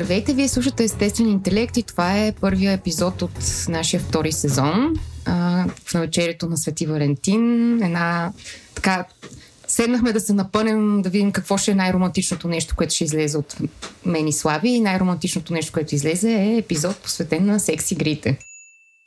Здравейте, вие слушате Естествен интелект и това е първия епизод от нашия втори сезон. А, в навечерието на Свети Валентин. Една така седнахме да се напънем, да видим какво ще е най-романтичното нещо, което ще излезе от мен и Слави. И най-романтичното нещо, което излезе е епизод посветен на секс игрите.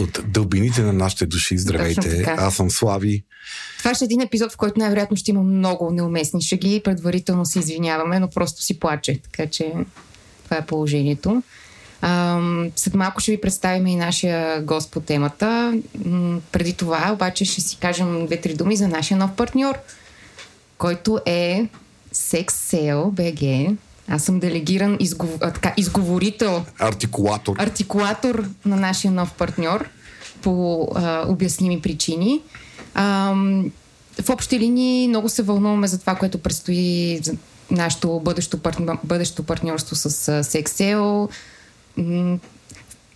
от дълбините на нашите души. Здравейте, аз съм Слави. Това ще е един епизод, в който най-вероятно ще има много неуместни шаги. Предварително се извиняваме, но просто си плаче. Така че това е положението. Ам, след малко ще ви представим и нашия гост по темата. М- преди това обаче ще си кажем две-три думи за нашия нов партньор, който е SexSale BG. Аз съм делегиран изгов... а, така, изговорител. Артикулатор. Артикулатор на нашия нов партньор по а, обясними причини. А, в общи линии много се вълнуваме за това, което предстои за нашето бъдещо, партньор, бъдещо партньорство с Sexel.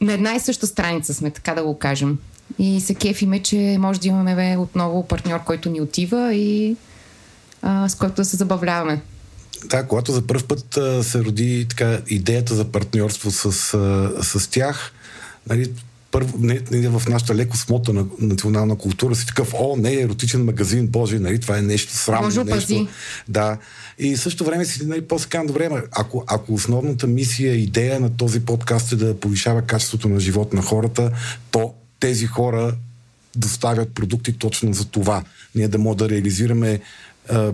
На една и съща страница сме, така да го кажем. И се кефиме, че може да имаме отново партньор, който ни отива и а, с който да се забавляваме. Да, когато за първ път а, се роди така идеята за партньорство с, а, с тях, нали, първо, не, не, в нашата леко смота на национална култура си такъв, о, не е еротичен магазин, боже, нали, това е нещо срамно. Боже, нещо. пази. Да. И също време си, нали, после казвам, добре, ако, ако основната мисия, идея на този подкаст е да повишава качеството на живот на хората, то тези хора доставят продукти точно за това. Ние да можем да реализираме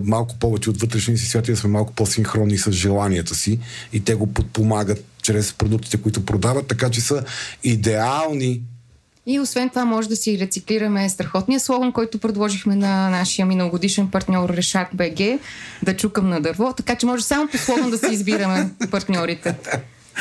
малко повече от вътрешния си свят и да сме малко по-синхронни с желанията си и те го подпомагат чрез продуктите, които продават, така че са идеални и освен това може да си рециклираме страхотния слоган, който предложихме на нашия миналогодишен партньор Решак БГ, да чукам на дърво, така че може само по слоган да си избираме партньорите.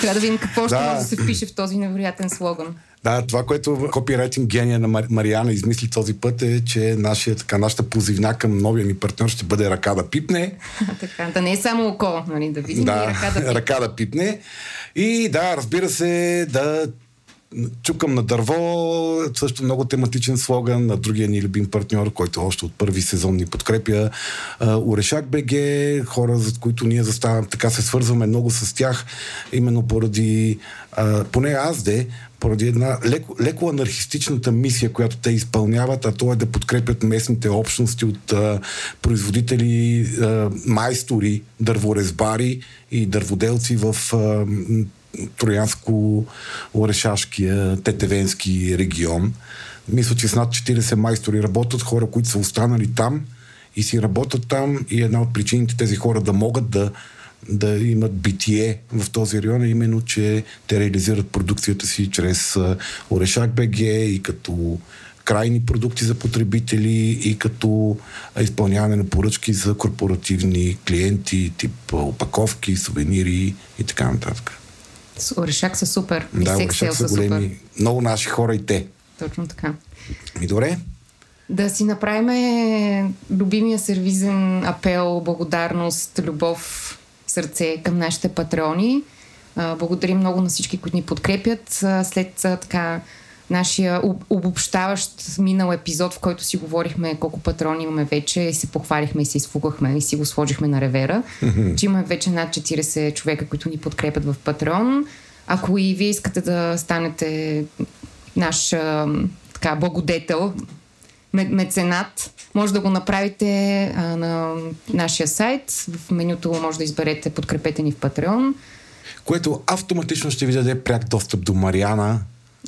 Трябва да видим какво ще Да. може да се впише в този невероятен слоган. Да, това, което копирайтинг гения на Мар- Мариана измисли този път е, че нашия, така, нашата позивна към новия ни партньор ще бъде ръка да пипне. така, да не е само око, нали, да видим и да, ръка да пипне. ръка да пипне. И да, разбира се, да чукам на дърво, също много тематичен слоган на другия ни любим партньор, който още от първи сезон ни подкрепя. Орешак БГ, хора, за които ние заставаме, така се свързваме много с тях, именно поради, а, поне аз де, поради една леко, леко анархистичната мисия, която те изпълняват, а то е да подкрепят местните общности от а, производители, а, майстори, дърворезбари и дърводелци в а, Троянско-Орешашкия, Тетевенски регион. Мисля, че с над 40 майстори работят, хора, които са останали там и си работят там и една от причините тези хора да могат да да имат битие в този район именно, че те реализират продукцията си чрез Орешак БГ и като крайни продукти за потребители и като изпълняване на поръчки за корпоративни клиенти, тип опаковки, сувенири и така нататък. Орешак са супер. И Да, Sexel Орешак са са супер. големи, много наши хора и те. Точно така. Ми добре, Да си направим любимия сервизен апел, благодарност, любов, сърце към нашите патрони. А, Благодарим много на всички, които ни подкрепят. След така нашия об- обобщаващ минал епизод, в който си говорихме колко патрони имаме вече и се похвалихме и се изфугахме и си го сложихме на ревера, че имаме вече над 40 човека, които ни подкрепят в Патрон. Ако и вие искате да станете наш така, благодетел, меценат, може да го направите а, на нашия сайт. В менюто може да изберете подкрепете ни в Patreon. което автоматично ще ви даде пряк достъп до Мариана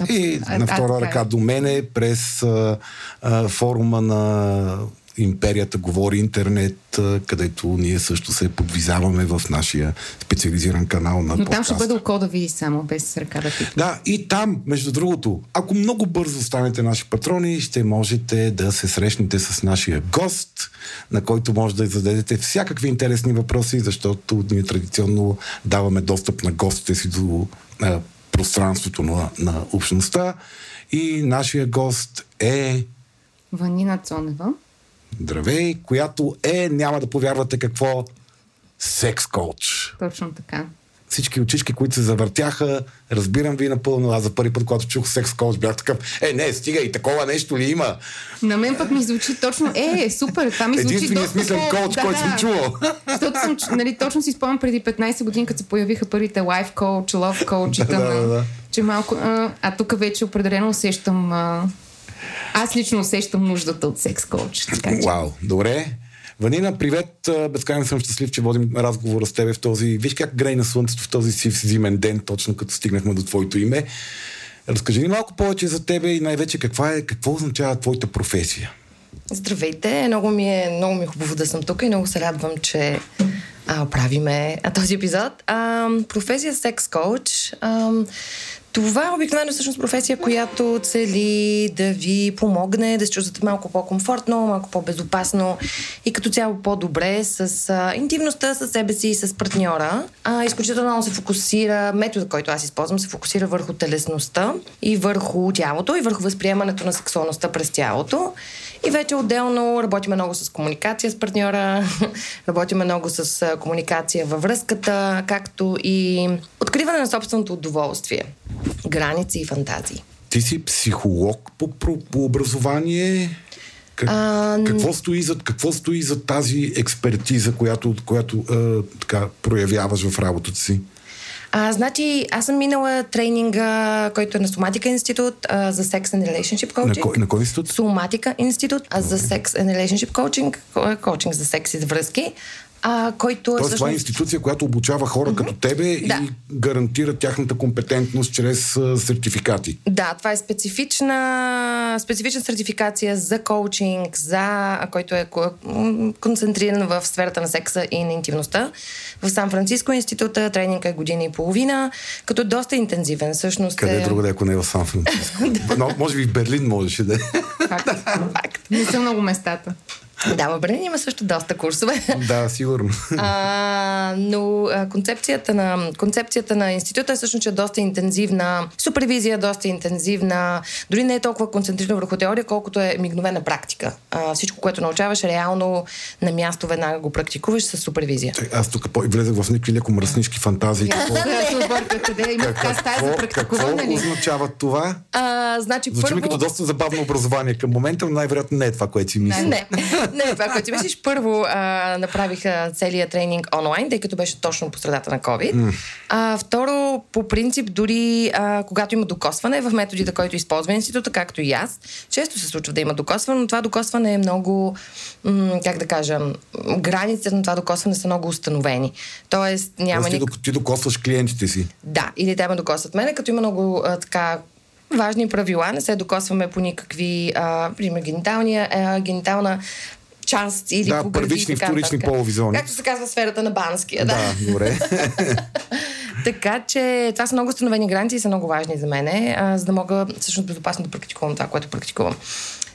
и а- на а, втора така е. ръка до мене през а, а, форума на империята говори интернет, където ние също се подвизаваме в нашия специализиран канал на Но там ще бъде око да види само, без ръка да пипне. Да, и там, между другото, ако много бързо станете наши патрони, ще можете да се срещнете с нашия гост, на който може да зададете всякакви интересни въпроси, защото ние традиционно даваме достъп на гостите си до а, пространството на, на общността. И нашия гост е... Ванина Цонева. Здравей, която е, няма да повярвате какво, секс коуч. Точно така. Всички очички, които се завъртяха, разбирам ви напълно. Аз за първи път, когато чух секс коуч, бях такъв, е, не, стига и такова нещо ли има? На мен пък ми звучи точно, е, супер, това ми звучи Единственият смислен коуч, да, който съм чувал. Защото съм, нали, точно си спомням преди 15 години, като се появиха първите лайф коуч, лов коуч, да, да, да. че малко, а, а тук вече определено усещам а, аз лично усещам нуждата от секс коуч. Вау, добре. Ванина, привет! Безкрайно съм щастлив, че водим разговора с тебе в този... Виж как грей на слънцето в този си зимен ден, точно като стигнахме до твоето име. Разкажи ни малко повече за тебе и най-вече каква е, какво означава твоята професия? Здравейте! Много ми е, много ми е хубаво да съм тук и много се радвам, че а, правиме а, този епизод. А, професия секс коуч. А, това е обикновено всъщност професия, която цели да ви помогне да се чувствате малко по-комфортно, малко по-безопасно и като цяло по-добре с а, интимността, с себе си и с партньора. А, изключително много се фокусира, метода, който аз използвам, се фокусира върху телесността и върху тялото и върху възприемането на сексуалността през тялото. И вече отделно работиме много с комуникация с партньора, работиме много с комуникация във връзката, както и откриване на собственото удоволствие, граници и фантазии. Ти си психолог по, по, образование. Как, а, какво, стои за, какво стои за тази експертиза, която, която а, така, проявяваш в работата си? А, значи, аз съм минала тренинга, който е на Соматика институт а, за Sex and Relationship Coaching. На, кой, на кой институт? Соматика институт а, за Sex and Relationship Coaching, коучинг за секс и връзки а, който Тоест, всъщност... това е институция, която обучава хора mm-hmm. като тебе да. и гарантира тяхната компетентност чрез а, сертификати. Да, това е специфична, специфична сертификация за коучинг, за, който е концентриран в сферата на секса и на интимността. В Сан-Франциско института тренинг е година и половина, като доста интензивен. Всъщност Къде е друго, ако не е в Сан-Франциско? Но, може би в Берлин можеше да е. Факт. Факт. Не са много местата. Да, в Берлин има също доста курсове. Да, сигурно. А, но а, концепцията, на, концепцията на института е всъщност, че е доста интензивна супервизия, доста интензивна, дори не е толкова концентрирана върху теория, колкото е мигновена практика. А, всичко, което научаваш, реално на място веднага го практикуваш с супервизия. Аз тук влезах в някакви леко мръснишки фантазии. Какво, какво означава това? А, значи, Звучи ми като доста забавно образование. Към момента най-вероятно не е това, което си мисля. Не, не, това, което си мислиш. Първо а, направих целият тренинг онлайн, тъй като беше точно по средата на COVID. Mm. А, второ, по принцип, дори а, когато има докосване в методите, който използва института, както и аз, често се случва да има докосване, но това докосване е много, м- как да кажа, границите на това докосване са много установени. Тоест няма... Ти, ти докосваш клиентите си. Да, или те ме докосват мене, като има много а, така важни правила. Не се докосваме по никакви, а, пример, гениталния, а, генитална част или да, първични, вторични полови зони. Както се казва сферата на банския. Да, да добре. така че това са много установени граници и са много важни за мен, за да мога всъщност безопасно да практикувам това, което практикувам.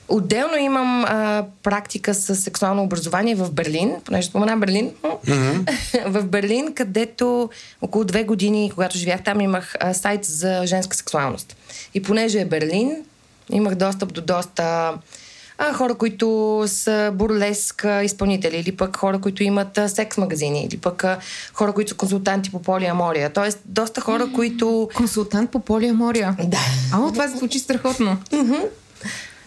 Отделно имам а, практика с сексуално образование в Берлин, понеже спомена Берлин. Mm-hmm. в Берлин, където около две години, когато живях там, имах а, сайт за женска сексуалност. И понеже е Берлин, имах достъп до доста а, хора, които са бурлеск изпълнители, или пък хора, които имат секс магазини, или пък хора, които са консултанти по полиамория. Тоест, доста хора, които... Консултант по полиамория? Да. А, това звучи страхотно.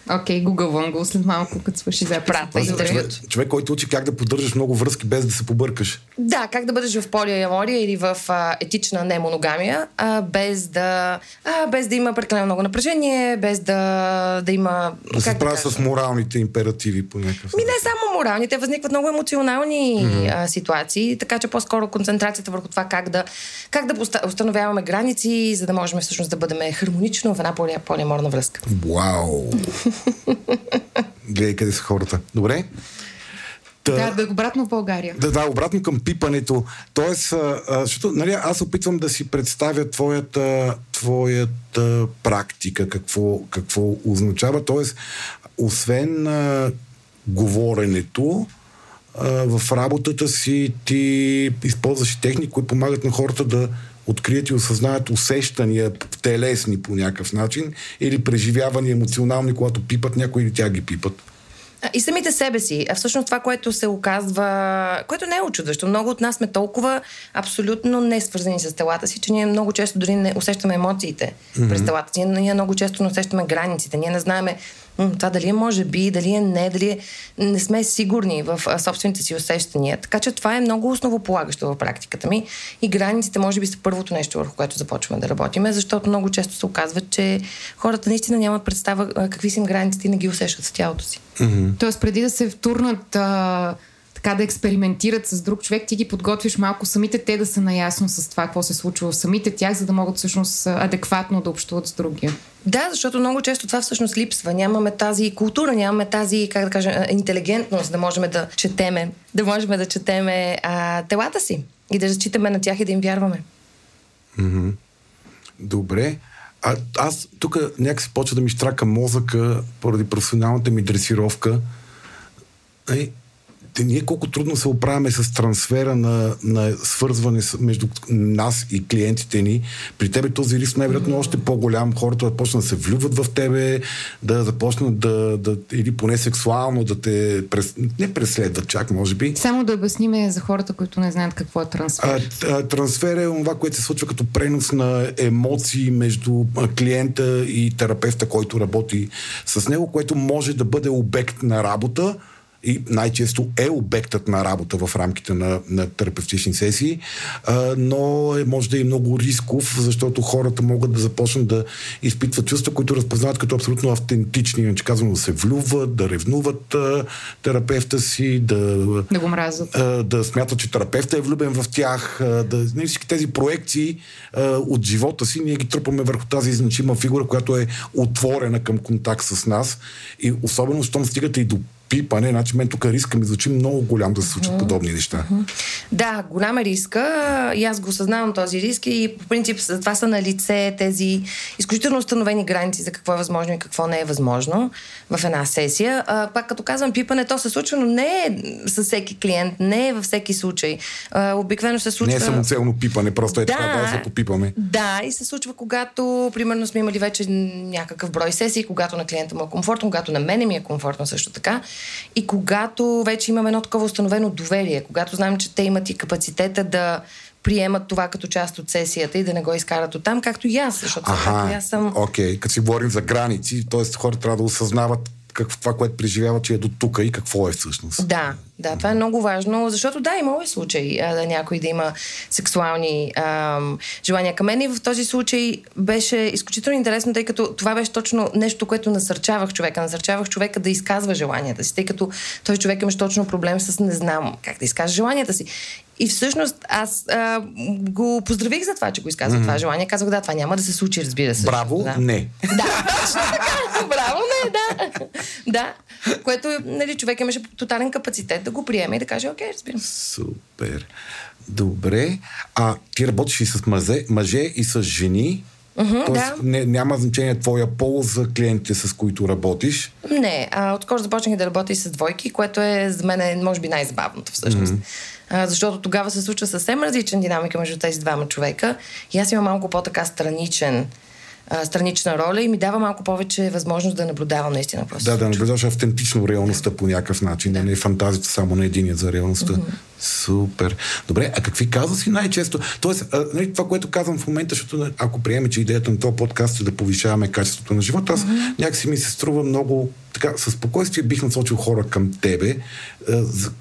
Окей, okay, гугълвам го след малко, като свърши запрата. Човек, човек, който учи как да поддържаш много връзки без да се побъркаш. Да, как да бъдеш в полиамория или в а, етична немоногамия, а, без, да, а, без да има прекалено много напрежение, без да, да има... Да се справя да с моралните императиви по някакъв Ми не само моралните, възникват много емоционални mm-hmm. а, ситуации, така че по-скоро концентрацията върху това как да, как да установяваме граници, за да можем всъщност да бъдем хармонично в една полиаморна връзка. Вау! Гледай къде са хората. Добре? Да, да, обратно в България. Да, да, обратно към пипането. Тоест, а, защото, нали, аз опитвам да си представя твоята, твоята практика, какво, какво означава. Тоест, освен а, говоренето, а, в работата си ти използваш техники, които помагат на хората да открият и осъзнаят усещания телесни по някакъв начин или преживявания емоционални, когато пипат някой или тя ги пипат. И самите себе си. А всъщност това, което се оказва, което не е очудващо. Много от нас сме толкова абсолютно не свързани с телата си, че ние много често дори не усещаме емоциите mm-hmm. през телата си. Ние много често не усещаме границите. Ние не знаеме това дали е може би, дали е не, дали е... не сме сигурни в а, собствените си усещания. Така че това е много основополагащо в практиката ми и границите може би са първото нещо, върху което започваме да работиме, защото много често се оказва, че хората наистина нямат представа а, какви са им границите и не ги усещат в тялото си. Mm-hmm. Тоест преди да се втурнат а така да експериментират с друг човек, ти ги подготвиш малко самите те да са наясно с това, какво се случва в самите тях, за да могат всъщност адекватно да общуват с другия. Да, защото много често това всъщност липсва. Нямаме тази култура, нямаме тази, как да кажа, интелигентност да можем да четеме, да можем да четеме а, телата си и да разчитаме на тях и да им вярваме. Mm-hmm. Добре. А, аз тук някакси почва да ми штрака мозъка поради професионалната ми дресировка. Ай, ние колко трудно се оправяме с трансфера на, на свързване между нас и клиентите ни. При тебе този риск най-вероятно е още по-голям. Хората да почнат да се влюбват в тебе, да започнат да, да или поне сексуално да те прес, не преследват чак, може би. Само да обясниме за хората, които не знаят какво е трансфер. А, а, трансфер е това, което се случва като пренос на емоции между клиента и терапевта, който работи с него, което може да бъде обект на работа, и най-често е обектът на работа в рамките на, на терапевтични сесии, а, но е, може да е много рисков, защото хората могат да започнат да изпитват чувства, които разпознават като абсолютно автентични, иначе казвам да се влюват, да ревнуват а, терапевта си, да, да го мразят. А, да смятат, че терапевта е влюбен в тях, а, да, не, нали, всички тези проекции а, от живота си, ние ги трупаме върху тази значима фигура, която е отворена към контакт с нас и особено, щом стигате и до пипане, значи мен тук риска ми звучи много голям да се случат mm-hmm. подобни неща. Mm-hmm. Да, голям е риска и аз го осъзнавам този риск и по принцип това са на лице тези изключително установени граници за какво е възможно и какво не е възможно в една сесия. А, пак като казвам, пипане, то се случва, но не е с всеки клиент, не е във всеки случай. А, обикновено се случва... Не е самоцелно пипане, просто е да, това да се попипаме. Да, и се случва когато, примерно, сме имали вече някакъв брой сесии, когато на клиента му е комфортно, когато на мене ми е комфортно също така. И когато вече имаме едно такова установено доверие, когато знаем, че те имат и капацитета да приемат това като част от сесията и да не го изкарат от там, както и аз, защото Аха, аз съм... Окей, okay. като си говорим за граници, т.е. хората трябва да осъзнават как, това, което преживява, че е до тук и какво е всъщност. Да, да, това е много важно, защото да, имало е случай а, да някой да има сексуални а, желания към мен и в този случай беше изключително интересно, тъй като това беше точно нещо, което насърчавах човека. Насърчавах човека да изказва желанията си, тъй като той човек имаше точно проблем с не знам как да изкаже желанията си. И всъщност аз а, го поздравих за това, че го изказва mm-hmm. това желание. Казах, да, това няма да се случи, разбира се. Браво, да. не. Да, точно така. Да. Което, нали, човек имаше тотален капацитет да го приеме и да каже, окей, разбирам. Супер. Добре. А ти работиш и с мъже, мъже и с жени. Mm-hmm, Тоест, да. не, няма значение твоя пол за клиентите, с които работиш? Не. А, отскоро започнах да работя и с двойки, което е за мен, е, може би, най-забавното всъщност. Mm-hmm а, защото тогава се случва съвсем различна динамика между тези двама човека и аз имам малко по-така страничен а, странична роля и ми дава малко повече възможност да наблюдавам наистина какво Да, да наблюдаваш автентично реалността да. по някакъв начин, да. не фантазията само на единия за реалността. Mm-hmm. Супер. Добре, а какви казуси най-често? Тоест, а, нали, това, което казвам в момента, защото ако приеме, че идеята на този подкаст е да повишаваме качеството на живота, аз mm-hmm. някакси ми се струва много така, със спокойствие бих насочил хора към тебе.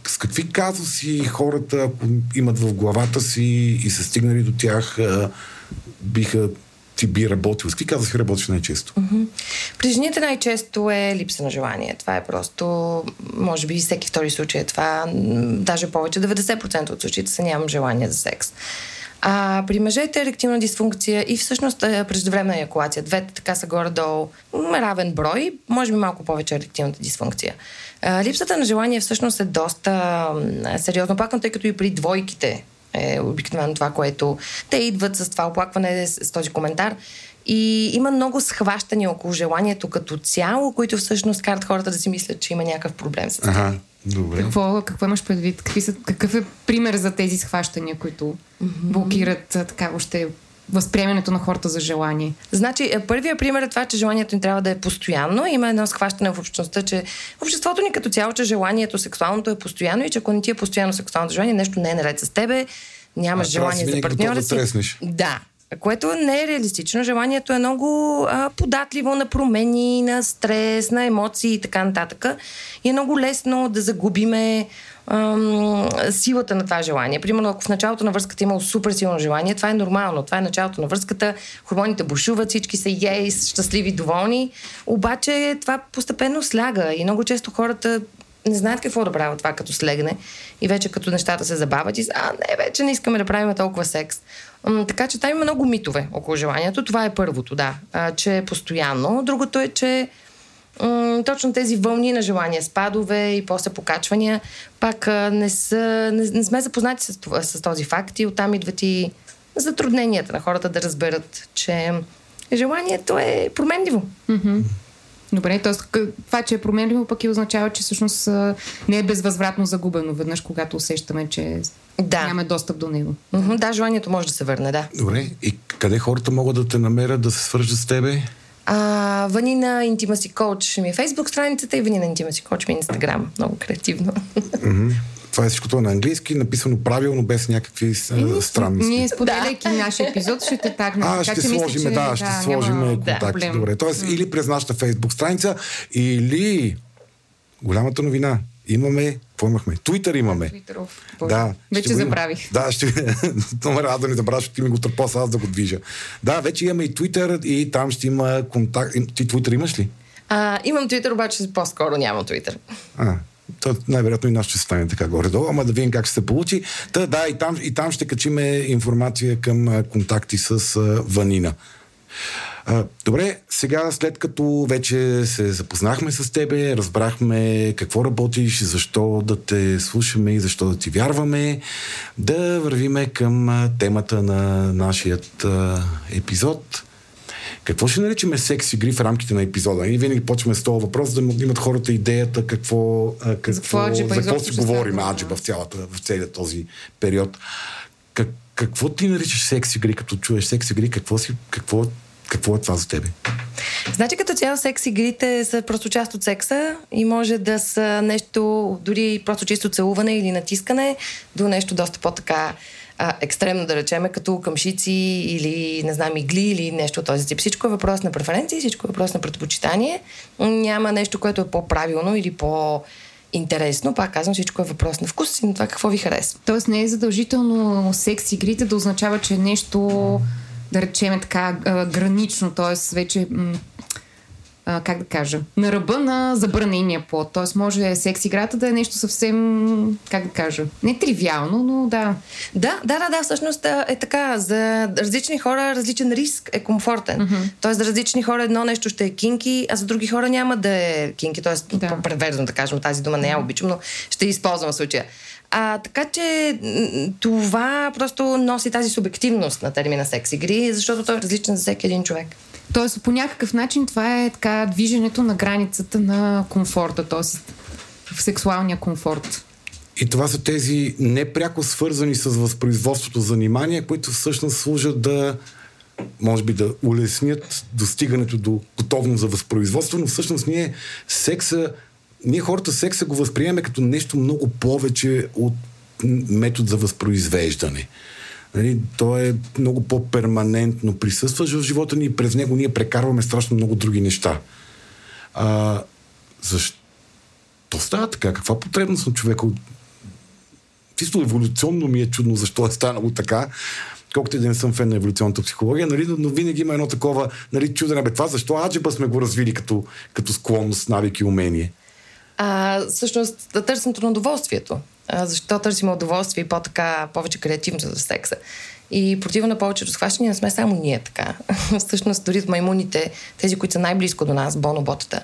С какви казуси хората, ако имат в главата си и са стигнали до тях, биха ти би работил? С какви казуси работиш най-често? Mm-hmm. При жените най-често е липса на желание. Това е просто, може би всеки втори случай е това. Даже повече, 90% от случаите са нямам желание за секс. А при мъжете еректилна дисфункция и всъщност е, преждевременна еякулация. Двете така са горе-долу равен брой, може би малко повече еректилната дисфункция. А, липсата на желание всъщност е доста сериозно пакно, тъй като и при двойките е обикновено това, което те идват с това оплакване, с, с този коментар. И има много схващания около желанието като цяло, които всъщност карат хората да си мислят, че има някакъв проблем с това. Ага, добре. Какво, какво имаш предвид? Какви са, какъв е пример за тези схващания, които блокират така още възприемането на хората за желание? Значи, е, първия пример е това, че желанието ни трябва да е постоянно. Има едно схващане в общността, че в обществото ни като цяло, че желанието сексуалното е постоянно и че ако не ти е постоянно сексуалното желание, нещо не е наред с тебе, нямаш А, желание за партньора да си. треснеш. Да. Което не е реалистично. Желанието е много а, податливо на промени, на стрес, на емоции и така нататък. И е много лесно да загубиме ам, силата на това желание. Примерно, ако в началото на връзката е имало супер силно желание, това е нормално. Това е началото на връзката, хормоните бушуват, всички са ей, щастливи, доволни. Обаче това постепенно сляга и много често хората не знаят какво да правят това, като слегне. И вече като нещата се забавят и са, а не, вече не искаме да правим толкова секс. М, така че там има много митове около желанието. Това е първото, да. А, че е постоянно. Другото е, че м, точно тези вълни на желания, спадове и после покачвания, пак а, не, са, не, не сме запознати с, това, с този факт и оттам идват и затрудненията на хората да разберат, че желанието е променливо. Добре, т.е. това, че е променливо, пък и означава, че всъщност не е безвъзвратно загубено веднъж, когато усещаме, че Да. нямаме достъп до него. Мгм, Да, желанието може да се върне, да. Добре. И къде хората могат да те намерят, да се свържат с тебе? А, Ванина Intimacy Coach ми е Facebook страницата и Ванина Intimacy Coach ми е Instagram. Много креативно. Това е всичкото на английски, написано правилно, без някакви а, странности. Ние, споделяйки нашия епизод, ще те тагнем. А, Така ще мисля, сложим, че, да, ще сложим няма контакти. проблем. Добре, т.е. или през нашата фейсбук страница, или голямата новина. Имаме, какво имахме? Твитър имаме. Твитъров. Да. Вече забравих. Да, ще... Номер аз да не забравяш, ще ти ми го търпоса, аз да го движа. Да, вече имаме и Твитър и там ще има контакт. Ти Твитър имаш ли? А, имам Twitter, обаче по-скоро нямам Twitter. А, то най-вероятно и нас ще стане така горе-долу, ама да видим как ще се получи. Та, да, и там, и там ще качиме информация към контакти с Ванина. А, добре, сега след като вече се запознахме с тебе, разбрахме какво работиш, защо да те слушаме и защо да ти вярваме, да вървиме към темата на нашият а, епизод. Какво ще наричаме секс игри в рамките на епизода? И винаги почваме с този въпрос, да имат хората идеята какво, какво, за какво какво, аджеба за какво си говорим аджеба в, цялата, в целият този период. Как, какво ти наричаш секс игри, като чуеш секс игри? Какво, си, какво, какво е това за тебе? Значи като цяло секс игрите са просто част от секса и може да са нещо, дори просто чисто целуване или натискане, до нещо доста по-така а, екстремно, да речеме, като къмшици или, не знам, игли или нещо от този тип. Всичко е въпрос на преференции, всичко е въпрос на предпочитание. Няма нещо, което е по-правилно или по- интересно, пак казвам, всичко е въпрос на вкус и на това какво ви харесва. Тоест не е задължително секс игрите да означава, че е нещо, да речем така, а, гранично, т.е. вече, а, как да кажа, на ръба на забранения плод. Т.е. може секс играта да е нещо съвсем, как да кажа, не тривиално, но да. Да, да, да, да, всъщност е така. За различни хора различен риск е комфортен. Mm-hmm. Тоест, за различни хора едно нещо ще е кинки, а за други хора няма да е кинки. Тоест, Да. преведено да кажем, тази дума не я обичам, но ще използвам в случая. А, така че това просто носи тази субективност на термина секс игри, защото той е различен за всеки един човек. Тоест по някакъв начин това е така движенето на границата на комфорта, т.е. в сексуалния комфорт. И това са тези непряко свързани с възпроизводството занимания, които всъщност служат да може би да улеснят достигането до готовност за възпроизводство, но всъщност ние секса, ние хората секса го възприемаме като нещо много повече от метод за възпроизвеждане. Нали, то е много по-перманентно присъстваш в живота ни и през него ние прекарваме страшно много други неща. А, защо става така? Каква потребност на човека чисто еволюционно ми е чудно защо е станало така, колкото и да не съм фен на еволюционната психология, нали, но винаги има едно такова нали, чудене, бе, това защо аджеба сме го развили като, като склонност, навик и умение. А, всъщност, търсенето на удоволствието. А, защо търсим удоволствие и по-така, повече креативност за секса? И противно на повечето схващания не сме само ние така. Всъщност, дори маймуните, тези, които са най-близко до нас, боноботата,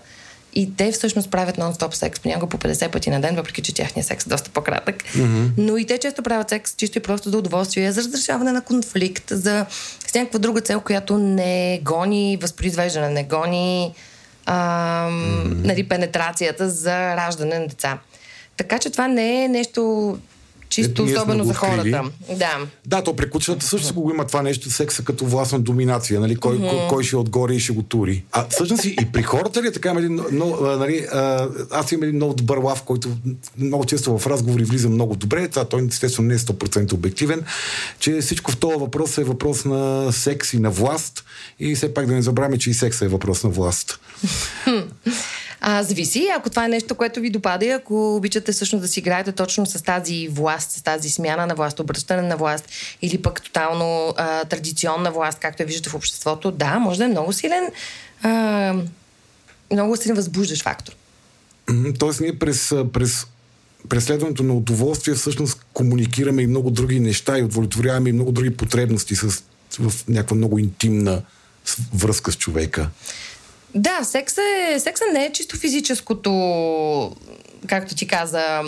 и те всъщност правят нон-стоп секс, понякога по 50 пъти на ден, въпреки че тяхния секс е доста по-кратък. Mm-hmm. Но и те често правят секс чисто и просто за удоволствие, за разрешаване на конфликт, за с някаква друга цел, която не гони възпроизвеждане, не гони а, mm-hmm. нали, пенетрацията за раждане на деца. Така че това не е нещо Чисто Ето, особено за хората. Да. Да, то при кучетата също го има това нещо, секса като властна доминация, нали? Кой, mm-hmm. кой, кой ще е отгоре и ще го тури. А всъщност и, при хората ли е така, един, но, нали, аз имам един много добър лав, който много често в разговори влиза много добре. Това той естествено не е 100% обективен, че всичко в този въпрос е въпрос на секс и на власт. И все пак да не забравяме, че и секса е въпрос на власт. А, зависи, ако това е нещо, което ви допада, ако обичате всъщност да си играете точно с тази власт, с тази смяна на власт, обръщане на власт или пък тотално а, традиционна власт, както я виждате в обществото, да, може да е много силен, а, много силен възбуждащ фактор. Тоест ние през, през преследването на удоволствие всъщност комуникираме и много други неща и удовлетворяваме и много други потребности с, в някаква много интимна връзка с човека. Да, секса, е, секса не е чисто физическото както ти каза,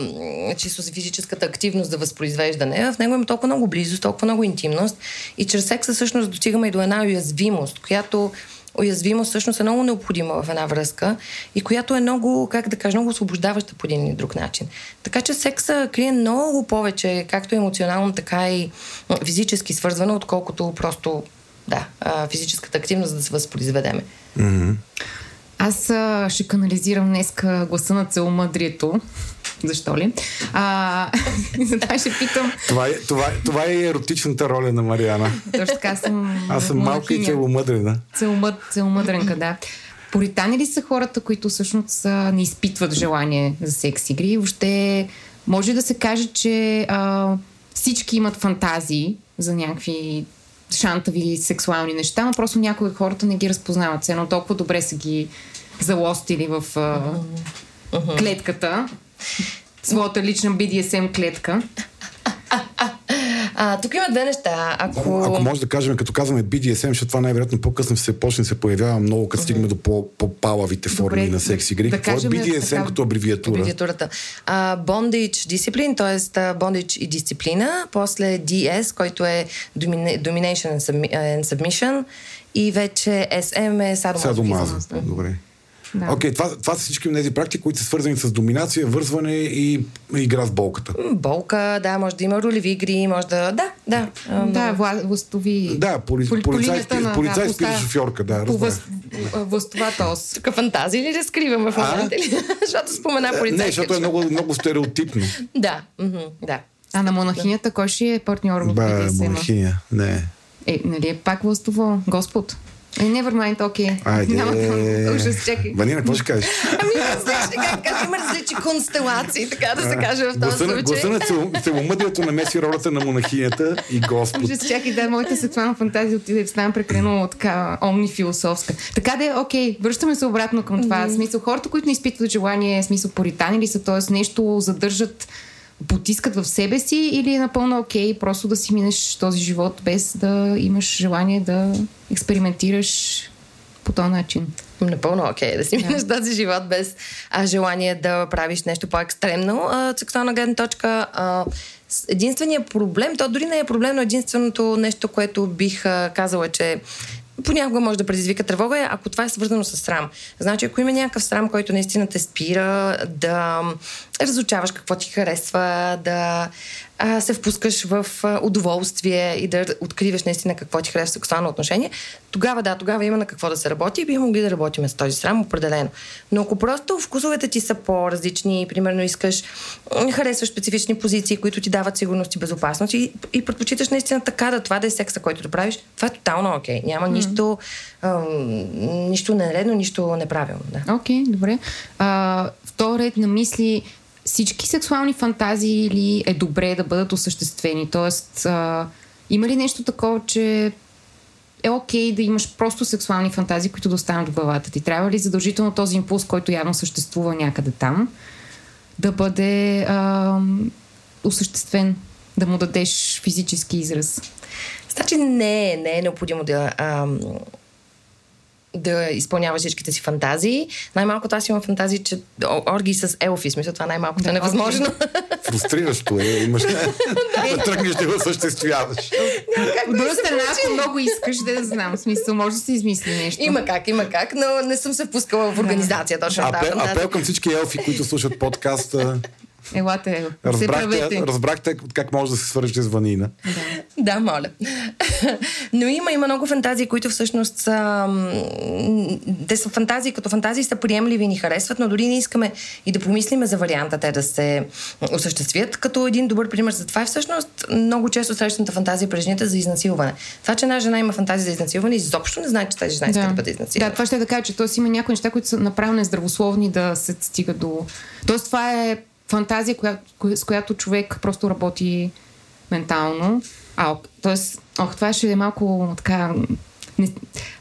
чисто физическата активност за възпроизвеждане, в него има толкова много близост, толкова много интимност и чрез секса всъщност достигаме и до една уязвимост, която уязвимост всъщност е много необходима в една връзка и която е много, как да кажа, много освобождаваща по един или друг начин. Така че секса крие много повече, както емоционално, така и физически свързвано, отколкото просто да, физическата активност, да се възпроизведеме. Mm-hmm. Аз а, ще канализирам днеска гласа на целомъдрието. Защо ли? А, това ще питам. Това е, това, това е еротичната роля на Мариана. Точно така съм. Аз съм малка и целомъдрена. Целомъд, целомъдренка, да. Поритани ли са хората, които всъщност не изпитват желание за секс игри? Въобще може да се каже, че а, всички имат фантазии за някакви шантави сексуални неща, но просто някои хората не ги разпознават. Едно толкова добре са ги залостили в а, клетката. Своята лична BDSM клетка. А, тук има две неща. Ако... Ако може да кажем, като казваме BDSM, защото това най-вероятно по-късно се почне да се появява много, като стигне до по-палавите форми Добре, на секс игри. Да Какво е BDSM така, като абревиатура? Абревиатурата. Uh, bondage дисциплин, т.е. bondage и дисциплина. После DS, който е Domination and Submission. И вече SM е садомазохизъм. Садомаза. Добре. Да. Окей, okay, това, това са всички тези практики, които са свързани с доминация, вързване и игра с болката. Болка, да, може да има ролеви игри, може да... Да, да. Да, властови... Да, поли, поли, полицайски, на, полицай да, шофьорка, да. По въз, властовата ос. Тук фантазии ли разкриваме в момента защото спомена полицайски. Не, защото е много, много стереотипно. да, да. А на монахинята кой ще е партньор в Ба, монахиня, не. Е, нали е пак властово? Господ. Е, never mind, окей. Okay. Айде. Няма да ужас, чакай. Ванина, какво ще кажеш? Ами, как кажа, има различни констелации, така да се каже в този случай. Гласа на целомъдрието намеси ролята на монахинята и Господ. Ужас, чакай, да, моята сексуална фантазия отиде в стана прекалено така омни философска. Така да е, окей, връщаме се обратно към това. Смисъл, хората, които не изпитват желание, смисъл, поритани ли са, т.е. нещо задържат потискат в себе си или е напълно окей okay, просто да си минеш този живот без да имаш желание да експериментираш по този начин. Напълно окей okay, да си минеш yeah. този живот без а, желание да правиш нещо по-екстремно. Сексуална гледна точка а, единственият проблем, то дори не е проблем, но единственото нещо, което бих а, казала, че понякога може да предизвика тревога, е, ако това е свързано с срам. Значи, ако има някакъв срам, който наистина те спира да разучаваш какво ти харесва, да а, се впускаш в а, удоволствие и да откриваш наистина какво ти харесва сексуално отношение, тогава да, тогава има на какво да се работи и бихме могли да работим с този срам, определено. Но ако просто вкусовете ти са по-различни, примерно искаш, харесваш специфични позиции, които ти дават сигурност и безопасност и, и предпочиташ наистина така да това да е секса, който да правиш, това е тотално окей. Okay. Няма mm. нищо, а, нищо нередно, нищо неправилно. Да. Окей, okay, добре. А, втори ред на мисли, всички сексуални фантазии ли е добре да бъдат осъществени? Тоест, а, има ли нещо такова, че е окей okay да имаш просто сексуални фантазии, които да останат в главата ти? Трябва ли задължително този импулс, който явно съществува някъде там, да бъде а, осъществен, да му дадеш физически израз. Значи не, не е необходимо да, ам, да изпълнява всичките си фантазии. Най-малкото аз имам фантазии, че орги с елфи, смисъл това най-малкото да, е невъзможно. Фрустриращо е. Имаш да тръгнеш да го осъществяваш. От друга страна, ако много искаш да знам, смисъл, може да се измисли нещо. Има как, има как, но не съм се впускала в организация точно. Апел, апел към всички елфи, които слушат подкаста. Елате, разбрахте, разбрахте как може да се свържете с ванина. Да, да моля. Но има, има много фантазии, които всъщност са... Те са фантазии, като фантазии са приемливи и ни харесват, но дори не искаме и да помислиме за варианта те да се осъществят. Като един добър пример за това е всъщност много често срещаната фантазия при жените за изнасилване. Това, че една жена има фантазия за изнасилване, изобщо не знае, че тази жена иска да, да бъде изнасилвана. Да, това ще е да кажа, че т.е. има някои неща, които са направени нездравословни да се стига до... Тоест това е фантазия, коя, с която човек просто работи ментално. А, тоест, ох, това ще е малко така... Не,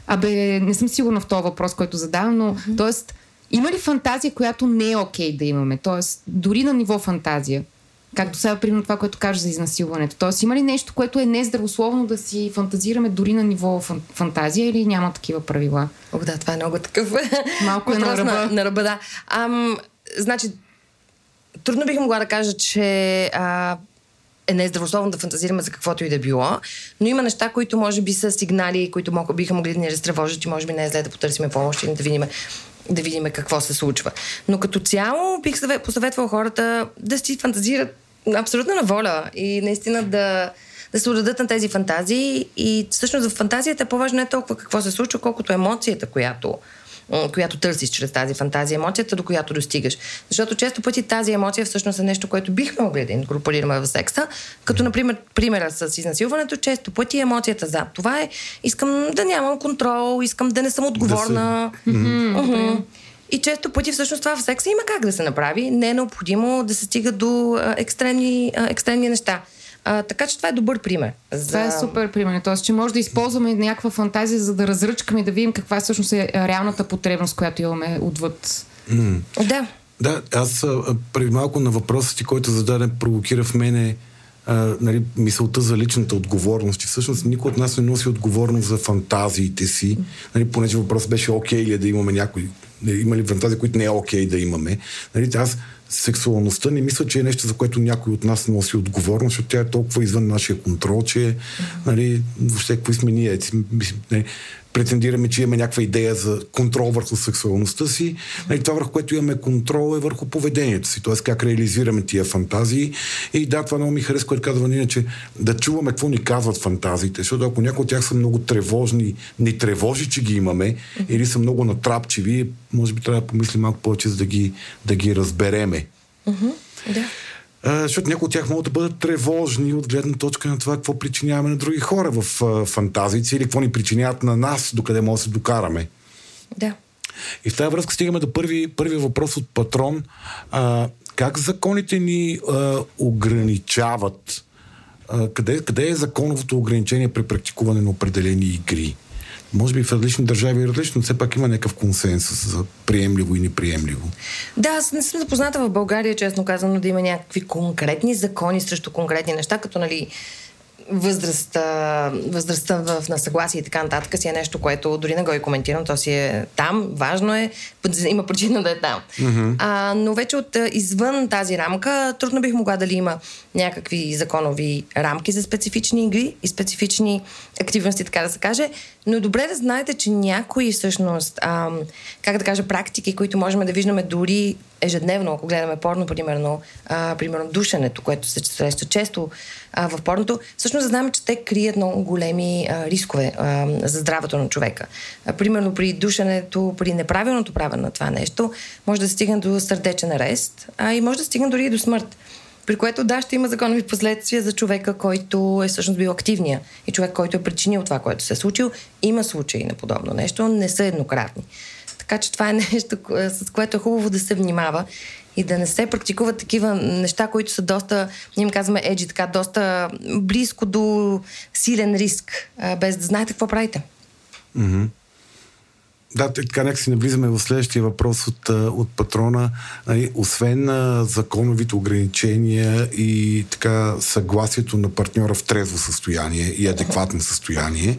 абе, не съм сигурна в този въпрос, който задавам, но, mm-hmm. тоест, има ли фантазия, която не е окей okay да имаме? Тоест, дори на ниво фантазия. Както сега, примерно, това, което кажа за изнасилването. Тоест, има ли нещо, което е нездравословно да си фантазираме дори на ниво фан- фантазия или няма такива правила? Ох, да, това е много такъв. Малко е на ръба. На, на ръба, да. Ам, значи, трудно бих могла да кажа, че а, е нездравословно да фантазираме за каквото и да било, но има неща, които може би са сигнали, които мога, биха могли да ни разтревожат и може би не е зле да потърсиме помощ и да видим да видим какво се случва. Но като цяло бих посъветвал хората да си фантазират абсолютно на воля и наистина да, да се отдадат на тези фантазии и всъщност в фантазията е по-важно не толкова какво се случва, колкото емоцията, която която търсиш чрез тази фантазия, емоцията, до която достигаш. Защото често пъти тази емоция всъщност е нещо, което бихме могли да инкорпорираме в секса, като например примера с изнасилването, често пъти емоцията за това е искам да нямам контрол, искам да не съм отговорна. Да се... mm-hmm. Mm-hmm. И често пъти всъщност това в секса има как да се направи. Не е необходимо да се стига до екстремни, екстремни неща. А, така че това е добър пример. За... Това е супер пример. Тоест, че може да използваме някаква фантазия, за да разръчкаме и да видим каква всъщност е реалната потребност, която имаме отвъд. Mm. Да. Да, аз преди малко на въпроса ти, който зададе, провокира в мене а, нали, мисълта за личната отговорност. И всъщност никой от нас не носи отговорност за фантазиите си. Нали, понеже въпрос беше окей okay ли е да имаме някой. Има ли фантазии, които не е окей okay да имаме. Нали, аз сексуалността не мисля, че е нещо, за което някой от нас носи отговорност, защото тя е толкова извън нашия контрол, че нали, въобще какви сме ние. Не, претендираме, че имаме някаква идея за контрол върху сексуалността си. Нали, това върху което имаме контрол е върху поведението си, т.е. как реализираме тия фантазии. И да, това много ми харесва, което казва Нина, че да чуваме какво ни казват фантазиите, защото ако някои от тях са много тревожни, ни тревожи, че ги имаме, или са много натрапчиви, може би трябва да помислим малко повече, за да ги, да ги разбереме. Mm-hmm. Да защото някои от тях могат да бъдат тревожни от гледна точка на това какво причиняваме на други хора в фантазиите или какво ни причиняват на нас, докъде може да се докараме. Да. И в тази връзка стигаме до първи, първи въпрос от патрон. А, как законите ни а, ограничават? А, къде, къде е законовото ограничение при практикуване на определени игри? Може би в различни държави е различно, но все пак има някакъв консенсус за приемливо и неприемливо. Да, аз не съм запозната в България, честно казано, да има някакви конкретни закони срещу конкретни неща, като нали възрастта, възрастта в, на съгласие и така нататък си е нещо, което дори не го и коментирам, то си е там, важно е, има причина да е там. Mm-hmm. А, но вече от извън тази рамка, трудно бих могла дали има някакви законови рамки за специфични игри и специфични активности, така да се каже, но добре да знаете, че някои всъщност, ам, как да кажа, практики, които можем да виждаме дори ежедневно, ако гледаме порно, примерно, а, примерно душенето, което се среща често а, в порното, всъщност знаем, че те крият много големи а, рискове а, за здравето на човека. А, примерно при душенето, при неправилното правене на това нещо, може да стигне до сърдечен арест, а и може да стигне дори и до смърт. При което да, ще има законови последствия за човека, който е всъщност бил активния и човек, който е причинил това, което се е случил. Има случаи на подобно нещо, не са еднократни. Така че това е нещо, с което е хубаво да се внимава и да не се практикуват такива неща, които са доста, ние им казваме еджи, така, доста близко до силен риск, без да знаете какво правите. Mm-hmm. Да, така нека си навлизаме в следващия въпрос от, от патрона. Освен законовите ограничения и така съгласието на партньора в трезво състояние и адекватно състояние,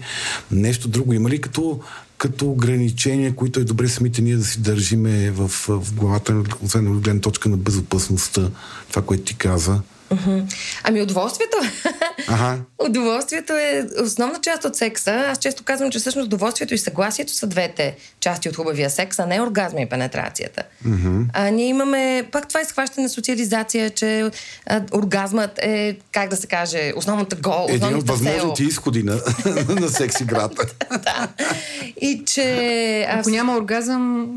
нещо друго има ли като като ограничения, които е добре самите ние да си държиме в, в главата, освен от гледна точка на безопасността, това, което ти каза? Ами удоволствието. Ага. удоволствието е основна част от секса. Аз често казвам, че всъщност удоволствието и съгласието са двете части от хубавия секс, а не оргазма и пенетрацията. Mm-hmm. А, ние имаме, пак това е схващане на социализация, че а, оргазмът е, как да се каже, основната гол, Един от възможните изходи на, на секс играта. да. И че... Ако няма оргазъм,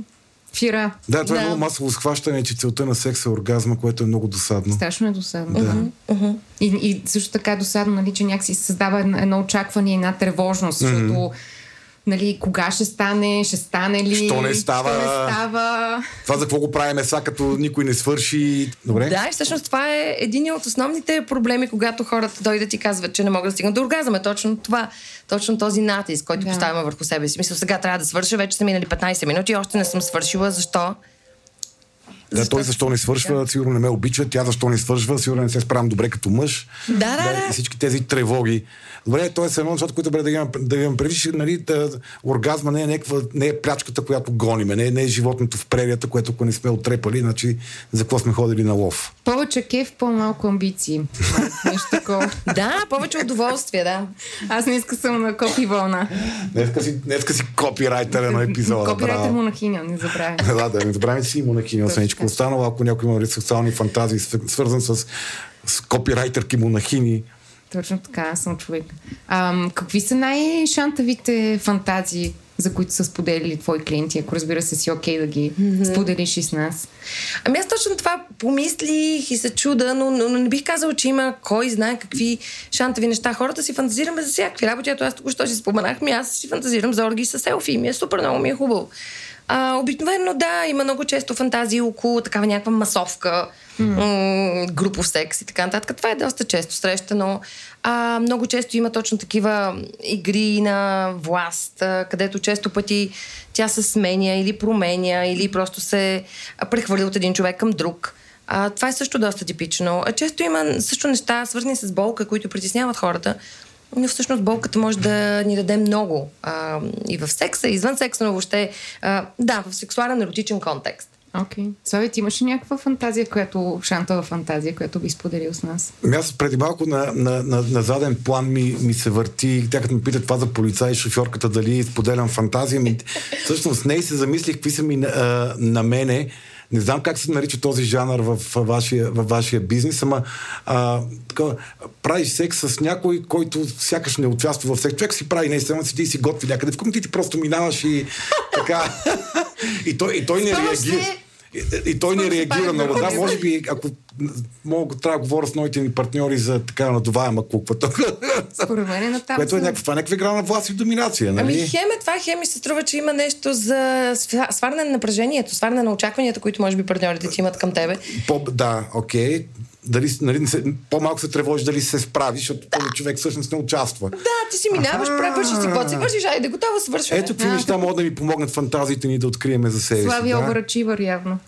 фира. Да, това да. е много масово схващане, че целта на секса е оргазма, което е много досадно. Страшно е досадно. Да. Uh-huh, uh-huh. И, и също така е досадно, нали, че някакси създава едно очакване и една тревожност, защото mm-hmm. Нали, кога ще стане, ще стане ли, Що не става? Що не става. Това за какво го правим сега, като никой не свърши. Добре? Да, и всъщност това е един от основните проблеми, когато хората дойдат и казват, че не могат да стигнат до оргазъм. Е точно това, точно този натиск, който Да. поставяме върху себе си. Мисля, сега трябва да свърша, вече са минали 15 минути, още не съм свършила. Защо? Да, той защо не свършва, сигурно не ме обича, тя защо не свършва, сигурно не се справям добре като мъж. Да, да, да. И всички тези тревоги. Добре, то е едно нещото, което добре да имам, да имам предвид, че, нали, да, оргазма не е, някаква, не е прячката, която гониме, не е, не е животното в прерията, което ако не сме отрепали, значи за какво сме ходили на лов. Повече кеф, по-малко амбиции. Нещо такова. Да, повече удоволствие, да. Аз не иска съм на копи вълна. Днеска си, днеска си копирайтера на епизода. Копирайтер монахиня, не забравяй. да, да, не забравяме, че си монахиня, освен всичко останало, ако някой има сексуални фантазии, свър- свързан с, с копирайтерки монахини, Точно така, аз съм човек. Ам, какви са най-шантавите фантазии, за които са споделили твои клиенти, ако разбира се си окей да ги mm-hmm. споделиш и с нас? Ами аз точно това помислих и се чуда, но, но, но не бих казала, че има кой знае какви шантави неща. Хората си фантазираме за всякакви работи. Ето аз току-що си споменах, ми аз си фантазирам за орги с селфи. и Ми е супер много, ми е хубаво. А, обикновено да, има много често фантазии около такава някаква масовка, м- групов секс и така нататък. Това е доста често срещано. А, много често има точно такива игри на власт, а, където често пъти тя се сменя или променя, или просто се прехвърля от един човек към друг. А, това е също доста типично. А, често има също неща, свързани с болка, които притесняват хората. Но всъщност болката може да ни даде много. А, и в секса, и извън секса, но въобще, а, да, в сексуален еротичен контекст. Окей. Okay. Слави, ти имаш ли някаква фантазия, която, шантова фантазия, която би споделил с нас? Ами Аз преди малко на, на, на, на заден план ми, ми се върти, тя като ме пита това за полицай и шофьорката, дали споделям фантазия. Ми, всъщност с нея се замислих какви са ми а, на мене. Не знам как се нарича този жанр в, в, вашия, в вашия бизнес, ама а, така, правиш секс с някой, който сякаш не участва в секс. Човек си прави наистина, седи и си готви някъде. В ти, ти просто минаваш и така. и, той, и той не реагира. И, и той не реагира много. Да, може би, ако мога, трябва да говоря с новите ми партньори за така надуваема куква. Според мен е на там. Което е някаква, това е някаква игра на власт и доминация, нали? Ами хем е това, хем ми се струва, че има нещо за сваряне на напрежението, сваряне на очакванията, които може би партньорите ти имат към тебе. По, да, окей. Дали, нали, по-малко се тревожи дали се справи, защото да. този човек всъщност не участва. Да, ти си минаваш, превършиш си, какво си вършиш, айде, готово свършване. Ето какви неща могат да ми помогнат фантазиите ни да откриеме за себе си. Слави да? обрачивър явно.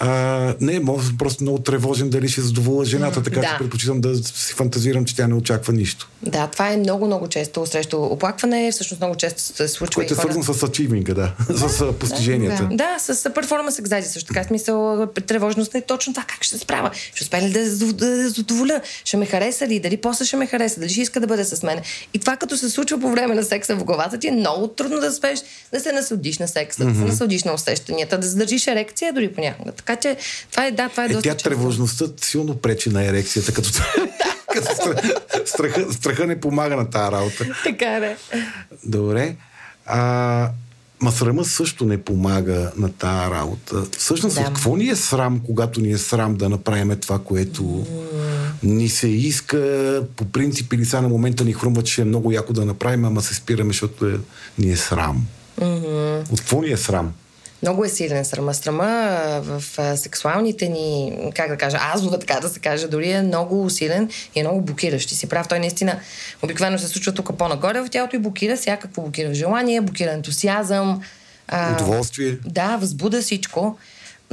А, не, може съм просто много тревожен дали ще задоволя жената, така да. че предпочитам да си фантазирам, че тя не очаква нищо. Да, това е много, много често срещу оплакване, всъщност много често се случва Което е хора... свързано с ачивинга, да. с а, постиженията. да. Да, с перформанс anxiety също така. Смисъл, тревожността е точно това. Как ще се справя? Ще успея ли да да я задоволя? Ще ме хареса ли? Дали после ще ме хареса? Дали ще иска да бъде с мен? И това като се случва по време на секса в главата ти е много трудно да спеш да се насладиш на секса, да се насладиш на усещанията, да задържиш ерекция дори понякога. Така че това е, да, това е, Е, доста тя често. тревожността силно пречи на ерекцията, като, като стра- страха, страха не помага на тази работа. Така е. Добре. А, ма срама също не помага на тази работа. Всъщност, Да. от какво ни е срам, когато ни е срам да направим това, което ни се иска, по принцип или сега на момента ни хрумва, че е много яко да направим, ама се спираме, защото е, ни е срам. От какво ни е срам? Много е силен срама. Срама а, в а, сексуалните ни, как да кажа, азова, така да се каже, дори е много силен и е много блокиращ. И си прав, той наистина обикновено се случва тук по-нагоре в тялото и блокира всякакво блокира желание, блокира ентусиазъм, А, Удоволствие. Да, възбуда всичко.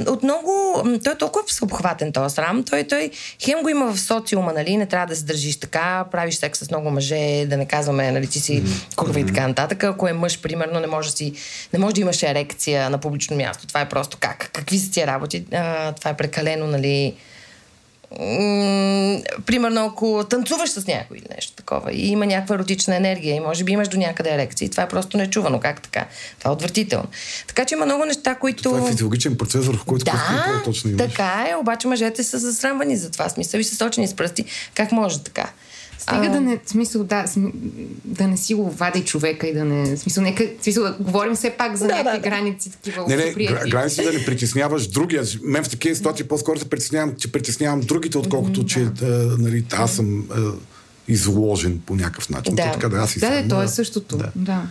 От много... Той е толкова всеобхватен този срам. Той, той хем го има в социума, нали? Не трябва да се държиш така, правиш секс с много мъже, да не казваме, нали, ти си курва и така нататък. Ако е мъж, примерно, не може, си, не може да имаш ерекция на публично място. Това е просто как? Какви са тия работи? А, това е прекалено, нали? М, примерно, ако танцуваш с някой или нещо такова и има някаква еротична енергия и може би имаш до някъде ерекция, и това е просто нечувано. Как така? Това е отвратително. Така че има много неща, които... Това е физиологичен процес, върху който Да, точно имаш. така е, обаче мъжете са засрамвани за това. Смисъл и са сочени с пръсти. Как може така? Стига да не, смисъл, да, см- да не си го вади човека и да не, смисъл, нека, смисъл, да говорим все пак за Да, някакви да, да. граници, такива Не, не, гра- граници да не притесняваш другия. Мен в такива ситуации по-скоро се притеснявам, че притеснявам другите, отколкото, че а, нали, аз съм а, изложен по някакъв начин. Да. То така да, аз и Да, да, то а, е същото. Да. Да.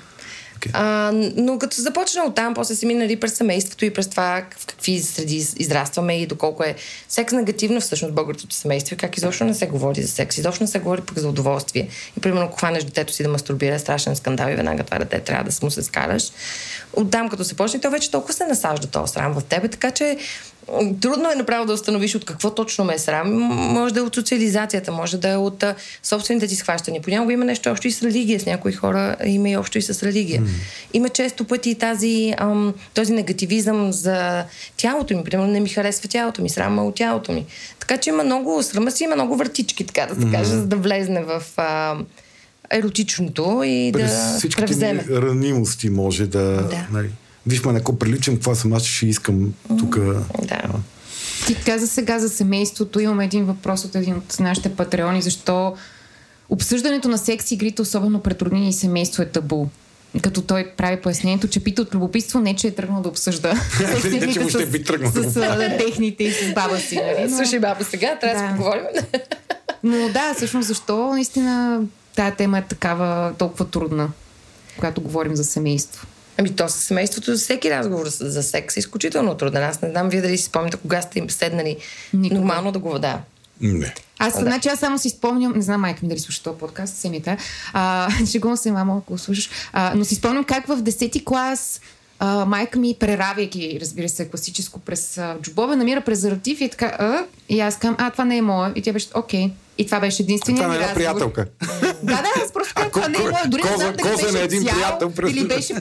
Окей. А, но като започна от там, после се минали през семейството и през това в какви среди из- израстваме и доколко е секс негативно всъщност българското семейство и как изобщо не се говори за секс, изобщо не се говори пък за удоволствие. И примерно, ако хванеш детето си да мастурбира, е страшен скандал и веднага това дете трябва да му се скараш. Оттам, като се почне, то вече толкова се насажда този срам в тебе, така че трудно е направо да установиш от какво точно ме е срам. Може да е от социализацията, може да е от а, собствените ти схващания. Понякога има нещо общо и с религия. С някои хора има и общо и с религия. Има често пъти тази, ам, този негативизъм за тялото ми. Примерно не ми харесва тялото ми, срама от тялото ми. Така че има много, срама си има много въртички, така да се каже, за да влезне в а, еротичното и През да всичките превземе. ранимости може да... Да. Нали, Виж ме, ако приличам, това съм аз, ще искам тук. Да. Ти каза сега за семейството. Имаме един въпрос от един от нашите патреони. Защо обсъждането на секс игрите, особено пред роднини и семейство, е табу? Като той прави пояснението, че пита от любопитство, не че е тръгнал да обсъжда Не, че въобще би тръгнал да с, с, техните и с баба си. Нали? Но- Слушай, баба, сега трябва да, Да. си поговорим. Но да, всъщност защо наистина тая тема е такава толкова трудна, когато говорим за семейство? Ами то с семейството, за всеки разговор за секс е изключително труден. Аз не знам вие дали си спомняте кога сте им седнали Никога. нормално да го да. Не. Аз, да. значи, аз само си спомням, не знам майка ми дали слуша този подкаст, семията, а, шегувам се, мамо, ако го слушаш, а, но си спомням как в 10-ти клас а, майка ми, преравяйки, разбира се, класическо през а, джобове, намира презерватив и е така, а, и аз казвам, а, това не е моя. И тя беше, окей. И това беше единствения Това е една разговор. приятелка. Да, да, аз просто казвам, А, това не е моя. Дори не коза- знам дали на беше един цял, приятел или беше,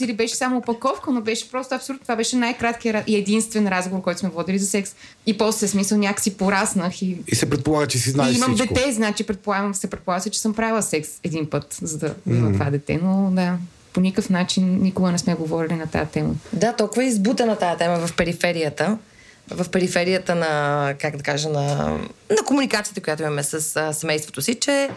или беше само опаковка, но беше просто абсурдно. Това беше най-краткият ра- и единствен разговор, който сме водили за секс. И после, смисъл, някакси пораснах и И се предполага, че си и знаеш имам всичко. дете, значи предполагам, се предполага се, че съм правила секс един път, за да има това дете, но да, по никакъв начин никога не сме говорили на тази тема. Да, толкова е избутана тази тема в периферията. В периферията на, как да кажа, на, на комуникацията, която имаме с а, семейството си, че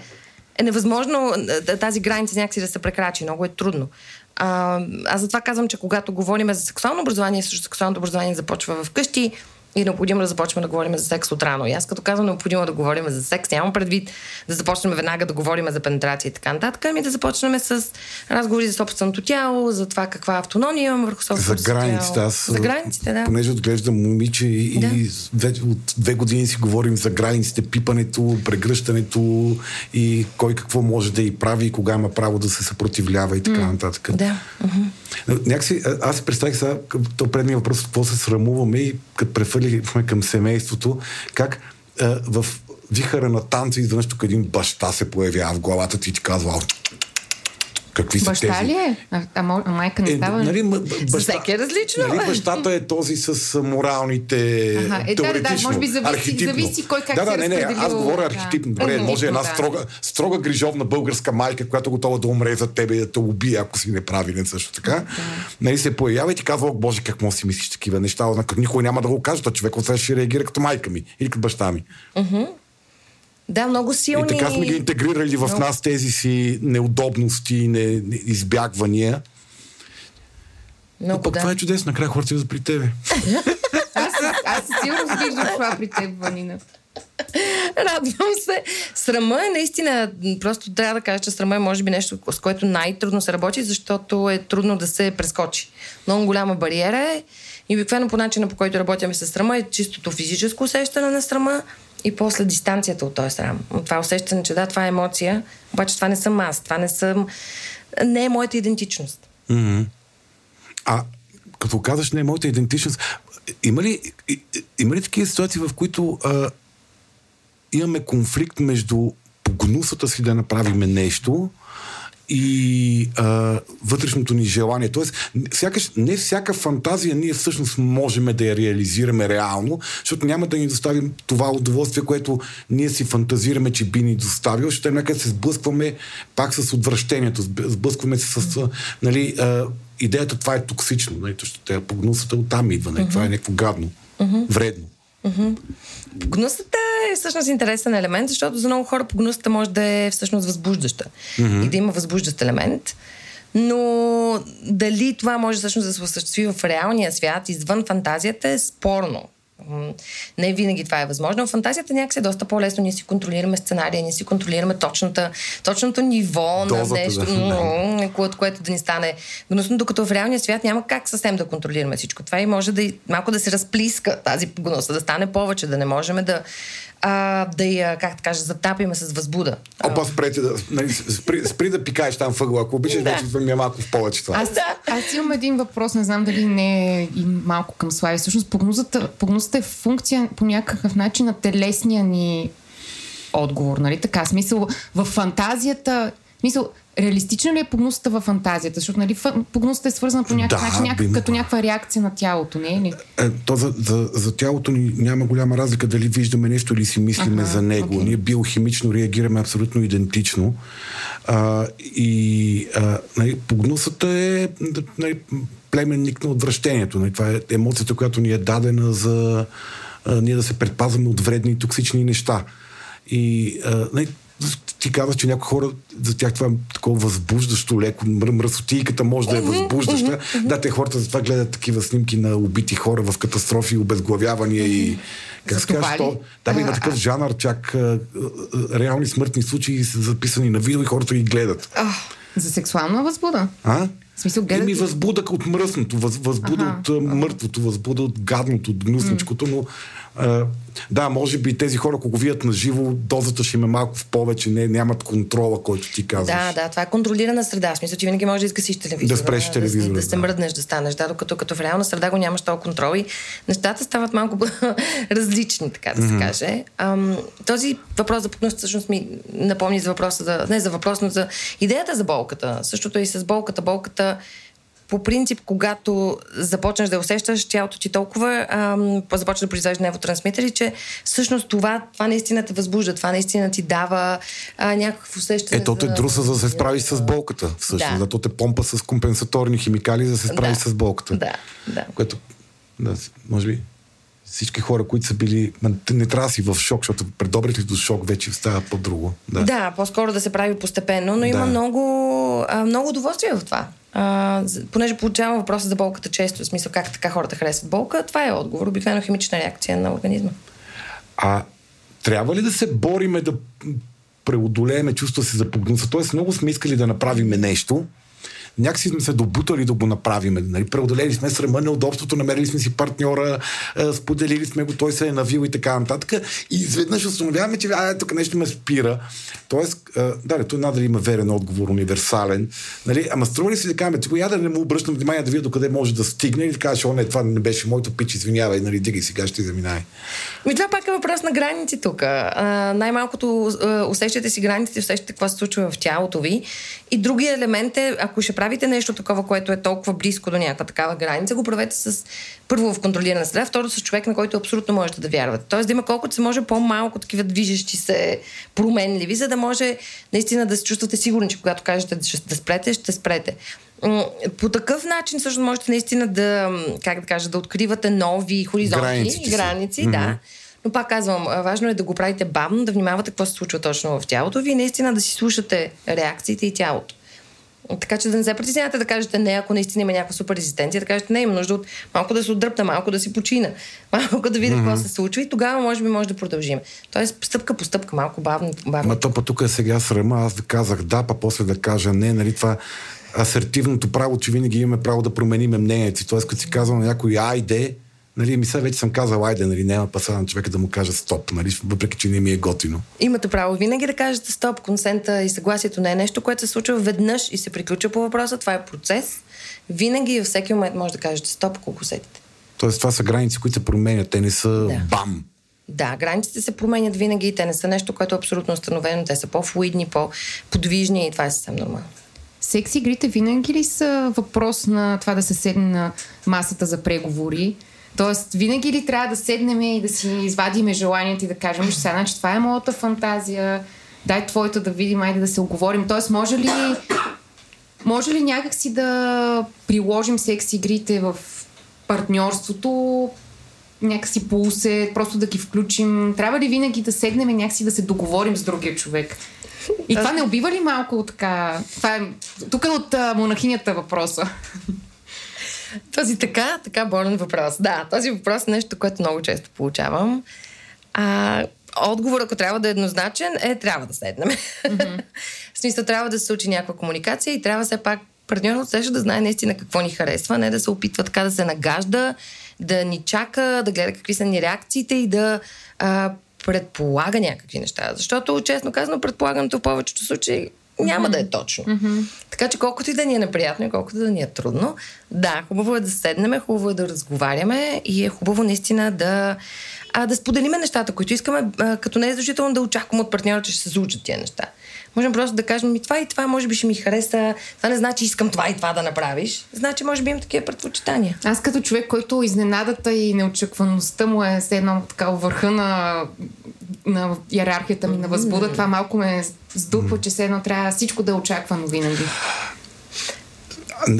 е невъзможно а, тази граница някакси да се прекрачи. Много е трудно. А, аз затова казвам, че когато говорим за сексуално образование, също сексуалното образование започва вкъщи и необходимо да започнем да говорим за секс отрано. И аз като казвам необходимо да говорим за секс, нямам предвид да започнем веднага да говорим за пенетрация и така нататък, ами да започнем с разговори за собственото тяло, за това каква автономия имам върху За собственото си границите. тяло. Аз, За границите, да. Понеже отглеждам момиче и, Да. и вече от две години си говорим за границите, пипането, прегръщането и кой какво може да и прави и кога има право да се съпротивлява и така нататък. Да. Но Някакси, аз си представих сега, то предния въпрос, какво се срамуваме и като префърлихме към семейството, как а, в вихара на танца изведнъж тук един баща се появява в главата ти и ти казва, «Ау, какви са Баща тези? ли е? А, а, майка не става? нали, м- баща, всеки е различно, Нали, бащата е този с моралните Аха, е, да, да, да, теоретично, може би зависи- архетипно. зависи кой как да, да, не, не, аз говоря да. архетипно. Добре, Архетипно, може една да. строга, строга грижовна българска майка, която готова да умре за тебе и да те убие, ако си неправилен също така. Нали, се появява и ти казва, боже, как може да си мислиш такива неща, никой няма да го каже, човек от ще реагира като майка ми или като баща ми. Да, много силни... И така сме ги интегрирали в нас тези си неудобности, не, не, избягвания. Но Много, пък да. това е чудесно, накрая хората идват при тебе. Аз, аз със сигурност виждам това при теб, Ванина. Радвам се. Срама е наистина, просто трябва да кажа, че срама е може би нещо, с което най-трудно се работи, защото е трудно да се прескочи. Много голяма бариера е и обикновено по начина, по който работяме с срама е чистото физическо усещане на срама и после дистанцията от този срам. Това усещане, че да, това е емоция, обаче това не съм аз, това не съм... Не е моята идентичност. А като казваш, не, моята идентичност, има ли, има ли такива ситуации, в които а, имаме конфликт между погнусата си да направим нещо и а, вътрешното ни желание. Тоест, сякаш, не всяка фантазия ние всъщност можем да я реализираме реално, защото няма да ни доставим това удоволствие, което ние си фантазираме, че би ни доставил, защото някъде се сблъскваме пак с отвращението, сблъскваме се с нали, а, идеята това е токсично, нали, защото погнусата оттам идва, нали, това е някакво гадно, вредно. Mm-hmm. Погнусата е всъщност интересен елемент, защото за много хора погнусата може да е всъщност възбуждаща mm-hmm. и да има възбуждащ елемент. Но дали това може всъщност да се осъществи в реалния свят, извън фантазията, е спорно. Не винаги това е възможно. В фантазията някакси е доста по-лесно. Ние си контролираме сценария, ние си контролираме точната, точното ниво Дозата, на нещо, да. което, което да ни стане гнусно, докато в реалния свят няма как съвсем да контролираме всичко това и може да малко да се разплиска тази гнуса, да стане повече, да не можем да а, да я, как да кажа, затапиме с възбуда. Опа, спрете да, нали, спри, спри да пикаеш там въгъла, ако обичаш, да. вече ми е малко в повече това. Аз, аз имам един въпрос, не знам дали не е и малко към Слави. Всъщност, прогнозата, прогнозата е функция по някакъв начин на телесния ни отговор, нали така? Смисъл, в фантазията, смисъл, реалистична ли е погнусата в фантазията? Защото нали, погнусата е свързана по някакъв да, начин, някакъв, като някаква реакция на тялото, не е ли? Е, то за, за, за тялото ни няма голяма разлика дали виждаме нещо или си мислиме ага, за него. Okay. Ние биохимично реагираме абсолютно идентично. А, и а, нали, погнусата е нали, племенник на отвращението. Нали, това е емоцията, която ни е дадена за а, ние да се предпазваме от вредни и токсични неща. И а, нали, ти казваш, че някои хора, за тях това е такова възбуждащо леко. Мръсотийката може да е възбуждаща. Да, те хората затова гледат такива снимки на убити хора в катастрофи, обезглавявания и как се казва, то, да, има такъв жанр, чак реални смъртни случаи са записани на видео и хората ги гледат. За сексуална възбуда? А? В смисъл, гледат... Еми възбуда от мръсното, въз, възбуда ага. от мъртвото, възбуда от гадното, от гнусничкото, но да, може би тези хора, ако го видят на живо, дозата ще има малко в повече, не, нямат контрола, който ти казваш. Да, да, това е контролирана среда. В смисъл, ти винаги можеш да искаш телевизора. Да спреш телевизора. Да, да, да, се мръднеш, да станеш. Да, докато като в реална среда го нямаш този контрол и нещата стават малко различни, така да се mm-hmm. каже. Ам, този въпрос за пукност всъщност ми напомни за въпроса за, не за въпрос, но за идеята за болката. Същото и с болката. Болката по принцип, когато започнеш да усещаш тялото ти толкова, ам, започва да произвежда невротрансмитери, че всъщност това, това наистина те възбужда, това наистина ти дава а, някакво усещане. Ето те друса, за да се справи с болката. Всъщност, да. зато те помпа с компенсаторни химикали, за да се справи да. с болката. Да, да. Което, да, може би, всички хора, които са били... Не трябва да си в шок, защото предобрите до шок вече става по-друго. Да. да, по-скоро да се прави постепенно, но да. има много, много удоволствие в това. Понеже получавам въпроса за болката често, в смисъл как така хората харесват болка, това е отговор, обикновено химична реакция на организма. А трябва ли да се бориме да преодолееме чувства си за погнуса? Тоест много сме искали да направим нещо, някакси сме се добутали да го направим. Нали? Преодолели сме срама, неудобството, намерили сме си партньора, споделили сме го, той се е навил и така нататък. И изведнъж установяваме, че а, тук нещо ме спира. Тоест, да, той надали има верен отговор, универсален. Нали? Ама струва ли си да кажем, я да не му обръщам внимание да видя докъде може да стигне или да кажеш, о, не, това не беше моето пич, извинявай, нали, дигай сега, ще заминай. Ми това пак е въпрос на граници тук. най-малкото усещате си границите, усещате какво се случва в тялото ви. И другия елемент е, ако ще правите нещо такова, което е толкова близко до някаква такава граница, го правете с първо в контролирана среда, второ с човек, на който абсолютно можете да вярвате. Тоест да има колкото се може по-малко такива движещи се променливи, за да може наистина да се чувствате сигурни, че когато кажете да спрете, ще спрете. По такъв начин също можете наистина да, как да кажа, да откривате нови хоризонти граници, граници mm-hmm. да. Но пак казвам, важно е да го правите бавно, да внимавате какво се случва точно в тялото ви и наистина да си слушате реакциите и тялото. Така че да не се притеснявате да кажете не, ако наистина има някаква супер резистенция, да кажете не, има нужда от малко да се отдръпна, малко да си почина, малко да видя mm-hmm. какво се случва и тогава може би може да продължим. Тоест стъпка по стъпка, малко бавно. бавно. Ма то па тук е сега срама, аз да казах да, па после да кажа не, нали това асертивното право, че винаги имаме право да променим мнението си. Тоест, като си казвам на някой айде, Нали, ми сега вече съм казал, айде, нали, няма паса на човека да му каже стоп, нали, въпреки че не ми е готино. Имате право винаги да кажете стоп. Консента и съгласието не е нещо, което се случва веднъж и се приключва по въпроса. Това е процес, винаги във всеки момент може да кажете стоп, ако усетите. Тоест това са граници, които се променят. Те не са Да. бам. Да, границите се променят винаги, те не са нещо, което е абсолютно установено, те са по-флуидни, по-подвижни и това е съвсем нормално. Секс игрите винаги ли са въпрос на това да се седне на масата за преговори? Тоест, винаги ли трябва да седнем и да си извадиме желанията и да кажем, че сега, значи, това е моята фантазия, дай твоята да видим, айде да се оговорим. Тоест, може ли, може ли някакси да приложим секс игрите в партньорството, някакси по усе, просто да ги включим? Трябва ли винаги да седнем и някакси да се договорим с другия човек? И това не убива ли малко така... Това е... Тук е от монахинята въпроса. Този така, така болен въпрос. Да, този въпрос е нещо, което много често получавам. А, отговор, ако трябва да е еднозначен, е трябва да седнем. Mm-hmm. в смисъл, трябва да се случи някаква комуникация и трябва все пак партньорът също да знае наистина какво ни харесва, не да се опитва така да се нагажда, да ни чака, да гледа какви са ни реакциите и да а, предполага някакви неща. Защото, честно казано, предполагането в повечето случаи няма mm-hmm. да е точно. Mm-hmm. Така че колкото и да ни е неприятно и колкото да ни е трудно, да, хубаво е да седнем, хубаво е да разговаряме и е хубаво наистина да, а, да споделиме нещата, които искаме, а, като не е задължително да очакваме от партньора, че ще се случат тия неща. Можем просто да кажем ми това и това, може би ще ми хареса. Това не значи искам това и това да направиш. Значи, може би имам такива предпочитания. Аз като човек, който изненадата и неочакваността му е все едно така върха на, на иерархията ми на възбуда, това малко ме сдупва, че все едно трябва всичко да е очаквано винаги.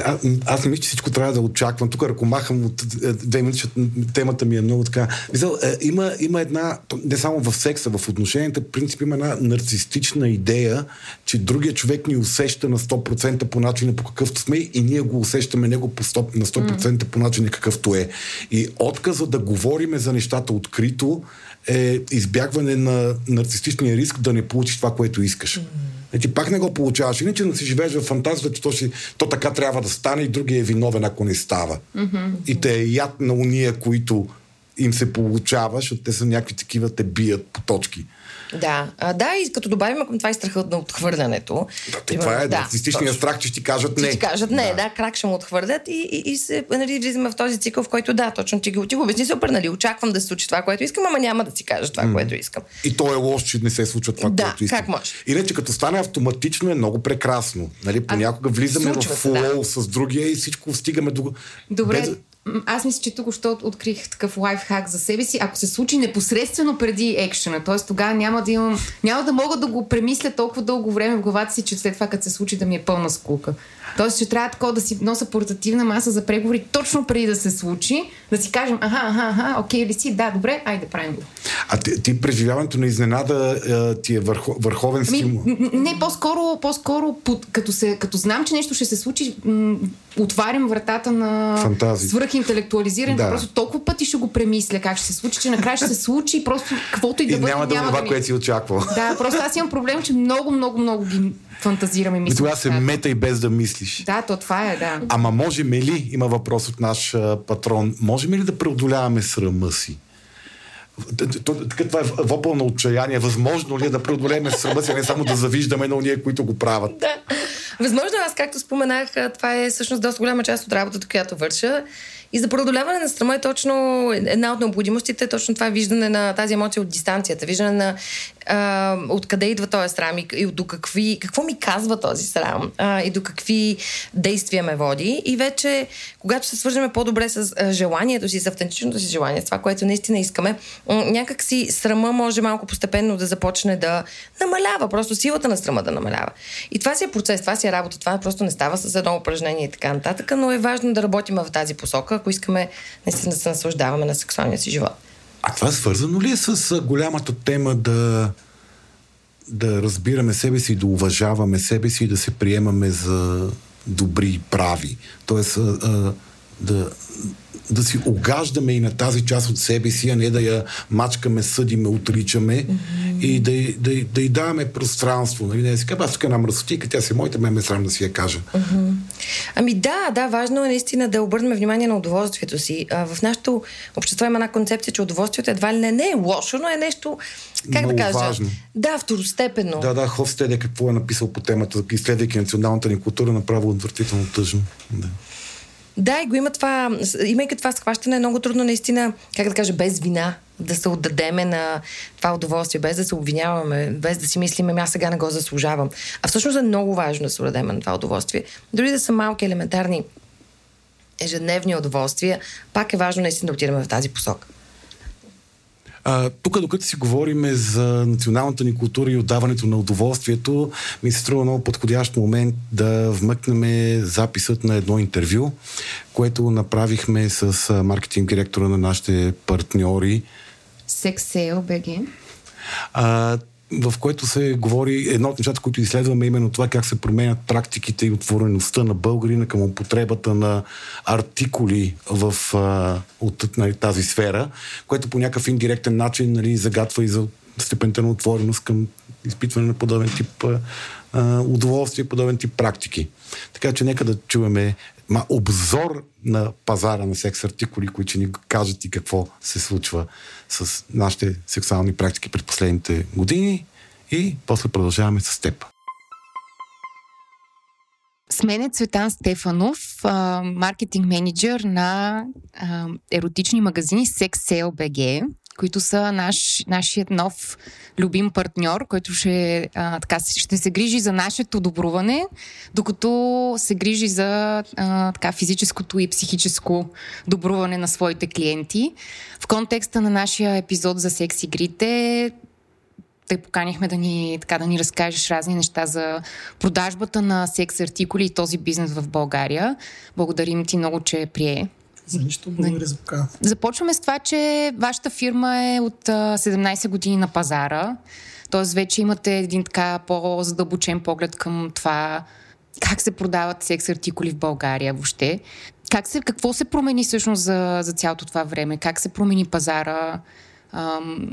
А, аз не мисля, че всичко трябва да очаквам. Тук ако махам от е, две минути, защото темата ми е много така. Мисъл, е, има, има една, не само в секса, в отношенията, в принцип има една нарцистична идея, че другия човек ни усеща на 100% по начина по какъвто сме и ние го усещаме него по 100, на 100% по начина какъвто е. И отказа да говориме за нещата открито е избягване на нарцистичния риск да не получиш това, което искаш. Mm. Ти пак не го получаваш. Иначе да си живееш в фантазията, че то, си, то така трябва да стане и другия е виновен, ако не става. Mm-hmm. И те е яд на уния, които им се получава, защото те са някакви такива, те бият по точки. Да, а, да, и като добавим към това и страха на отхвърлянето. Да, това е да, нарцистичният страх, че ти кажат не. Ще ти кажат не, да, да крак ще му отхвърлят и, и, и се нали, влизаме в този цикъл, в който да, точно ти го, ти го обясни супер, нали, очаквам да се случи това, което искам, ама няма да си кажа това, mm. което искам. И то е лошо, че не се случва това, да, което искам. как може? Иначе като стане автоматично е много прекрасно. Нали, понякога влизаме в флоу да. с другия и всичко стигаме до... Добре, без аз мисля, че тук още открих такъв лайфхак за себе си. Ако се случи непосредствено преди екшена, т.е. тогава няма да имам, няма да мога да го премисля толкова дълго време в главата си, че след това, като се случи, да ми е пълна скука. Тоест, че трябва такова да си носа портативна маса за преговори точно преди да се случи, да си кажем, аха, аха, аха, окей ли си, да, добре, айде правим го. А ти, ти преживяването на изненада ти е върхо, върховен ами, стимул? Не, по-скоро, по-скоро като, се, като знам, че нещо ще се случи, м- отварям вратата на Фантазии. свръхинтелектуализиране. Да. Просто толкова пъти ще го премисля как ще се случи, че накрая ще се случи просто каквото и да и бъде. няма да няма това, да ми... което си очаквал. Да, просто аз имам проблем, че много, много, много ги фантазираме. И тогава се мета и без да мислиш. Да, то това е, да. Ама можем ли, има въпрос от наш а, патрон, можем ли да преодоляваме срама си? Това е въпъл на отчаяние. Възможно ли е да преодолеем срама си, а не само да завиждаме на уния, които го правят? Да. Възможно, аз както споменах, това е всъщност доста голяма част от работата, която върша. И за преодоляване на страма е точно една от необходимостите, е точно това виждане на тази емоция от дистанцията, виждане на а, откъде идва този срам и, и до какви, какво ми казва този срам а, и до какви действия ме води. И вече, когато се свържеме по-добре с а, желанието си, с автентичното си желание, с това, което наистина искаме, някак си срама може малко постепенно да започне да намалява, просто силата на срама да намалява. И това си е процес, това си е работа, това просто не става с едно упражнение и така нататък, но е важно да работим в тази посока, ако искаме наистина да се наслаждаваме на сексуалния си живот. А това свързано ли е с голямата тема да, да разбираме себе си, да уважаваме себе си и да се приемаме за добри и прави? Тоест, а, а, да, да си огаждаме и на тази част от себе си, а не да я мачкаме, съдиме, отричаме mm-hmm. и да, да, да й даваме пространство. Нали? Да си кажа, аз тук една мръсотика, тя си е моята, ме ме срам да си я кажа. Mm-hmm. Ами да, да, важно е наистина да обърнем внимание на удоволствието си. А, в нашето общество има една концепция, че удоволствието едва ли не, не е лошо, но е нещо, как Много да кажа? важно. Да, второстепенно. Да, да, Хофстеде какво е написал по темата, изследвайки националната ни култура, направо отвратително тъжно. Да. Да, и го има това, имайки това схващане, е много трудно наистина, как да кажа, без вина да се отдадеме на това удоволствие, без да се обвиняваме, без да си мислиме, ами аз сега не го заслужавам. А всъщност е много важно да се отдадеме на това удоволствие. Дори да са малки, елементарни, ежедневни удоволствия, пак е важно наистина да отидем в тази посока. А, тук, докато си говорим за националната ни култура и отдаването на удоволствието, ми се струва много подходящ момент да вмъкнем записът на едно интервю, което направихме с маркетинг директора на нашите партньори. Sexsale BG. В което се говори, едно от нещата, които изследваме, е именно това как се променят практиките и отвореността на българина към употребата на артикули в, а, от нали, тази сфера, което по някакъв индиректен начин нали, загатва и за степента на отвореност към изпитване на подобен тип а, удоволствие, подобен тип практики. Така че нека да чуваме ма, обзор на пазара на секс артикули, които ни кажат и какво се случва с нашите сексуални практики пред последните години и после продължаваме с теб. С мен е Цветан Стефанов, маркетинг менеджер на еротични магазини Sex Sale BG които са наш, нашият нов любим партньор, който ще, а, така, ще се грижи за нашето добруване, докато се грижи за а, така, физическото и психическо добруване на своите клиенти. В контекста на нашия епизод за секс игрите, те поканихме да ни, така, да ни разкажеш разни неща за продажбата на секс артикули и този бизнес в България. Благодарим ти много, че прие. За нищо, благодаря за покана. Започваме с това, че вашата фирма е от 17 години на пазара. Тоест вече имате един така по-задълбочен поглед към това как се продават секс артикули в България въобще. Как се, какво се промени всъщност за, за цялото това време? Как се промени пазара? Ам,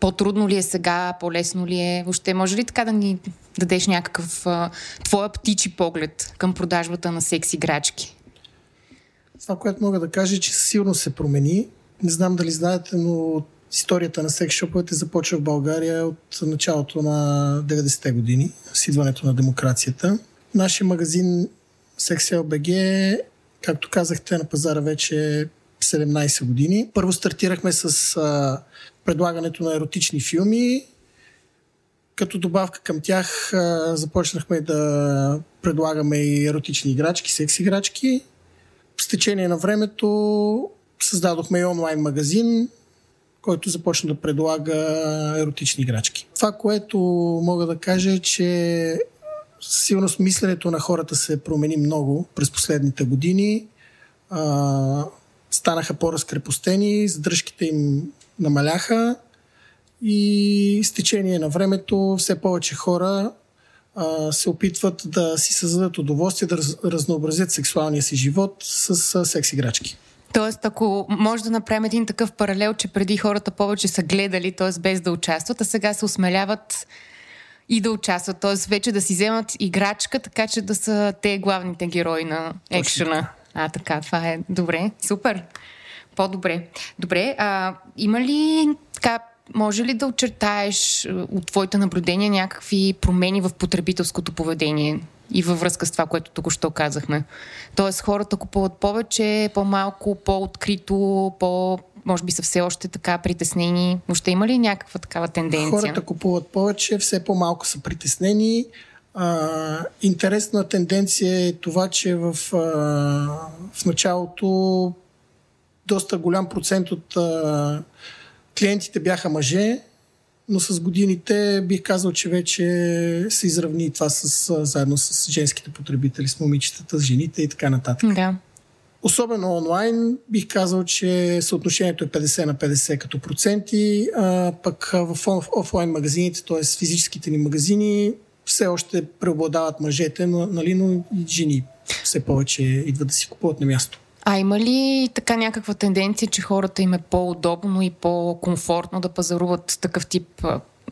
по-трудно ли е сега? По-лесно ли е? Въобще може ли така да ни дадеш някакъв а, твоя птичи поглед към продажбата на секс играчки? Това, което мога да кажа, е, че сигурно се промени. Не знам дали знаете, но историята на секс шоповете започва в България от началото на 90-те години, с идването на демокрацията. Нашия магазин SexLBG, както казахте, на пазара вече 17 години. Първо стартирахме с а, предлагането на еротични филми. Като добавка към тях а, започнахме да предлагаме и еротични играчки, секс играчки с течение на времето създадохме и онлайн магазин, който започна да предлага еротични играчки. Това, което мога да кажа е, че сигурно мисленето на хората се промени много през последните години. А, станаха по-разкрепостени, задръжките им намаляха и с течение на времето все повече хора а, се опитват да си създадат удоволствие, да раз, разнообразят сексуалния си живот с а, секс играчки. Тоест, ако може да направим един такъв паралел, че преди хората повече са гледали, т.е. без да участват, а сега се осмеляват и да участват, т.е. вече да си вземат играчка, така че да са те главните герои на екшена. А, така, това е добре, супер. По-добре. Добре, а има ли така може ли да очертаеш е, от твоите наблюдения някакви промени в потребителското поведение и във връзка с това, което тук що казахме? Тоест хората купуват повече, по-малко, по-открито, по може би са все още така притеснени. Въобще има ли някаква такава тенденция? Хората купуват повече, все по-малко са притеснени. А, интересна тенденция е това, че в, а, в началото доста голям процент от а, клиентите бяха мъже, но с годините бих казал, че вече се изравни това с, заедно с женските потребители, с момичетата, с жените и така нататък. Да. Особено онлайн бих казал, че съотношението е 50 на 50 като проценти, а пък в офлайн магазините, т.е. физическите ни магазини, все още преобладават мъжете, но, нали, но и жени все повече идват да си купуват на място. А има ли така някаква тенденция, че хората им е по-удобно и по-комфортно да пазаруват такъв тип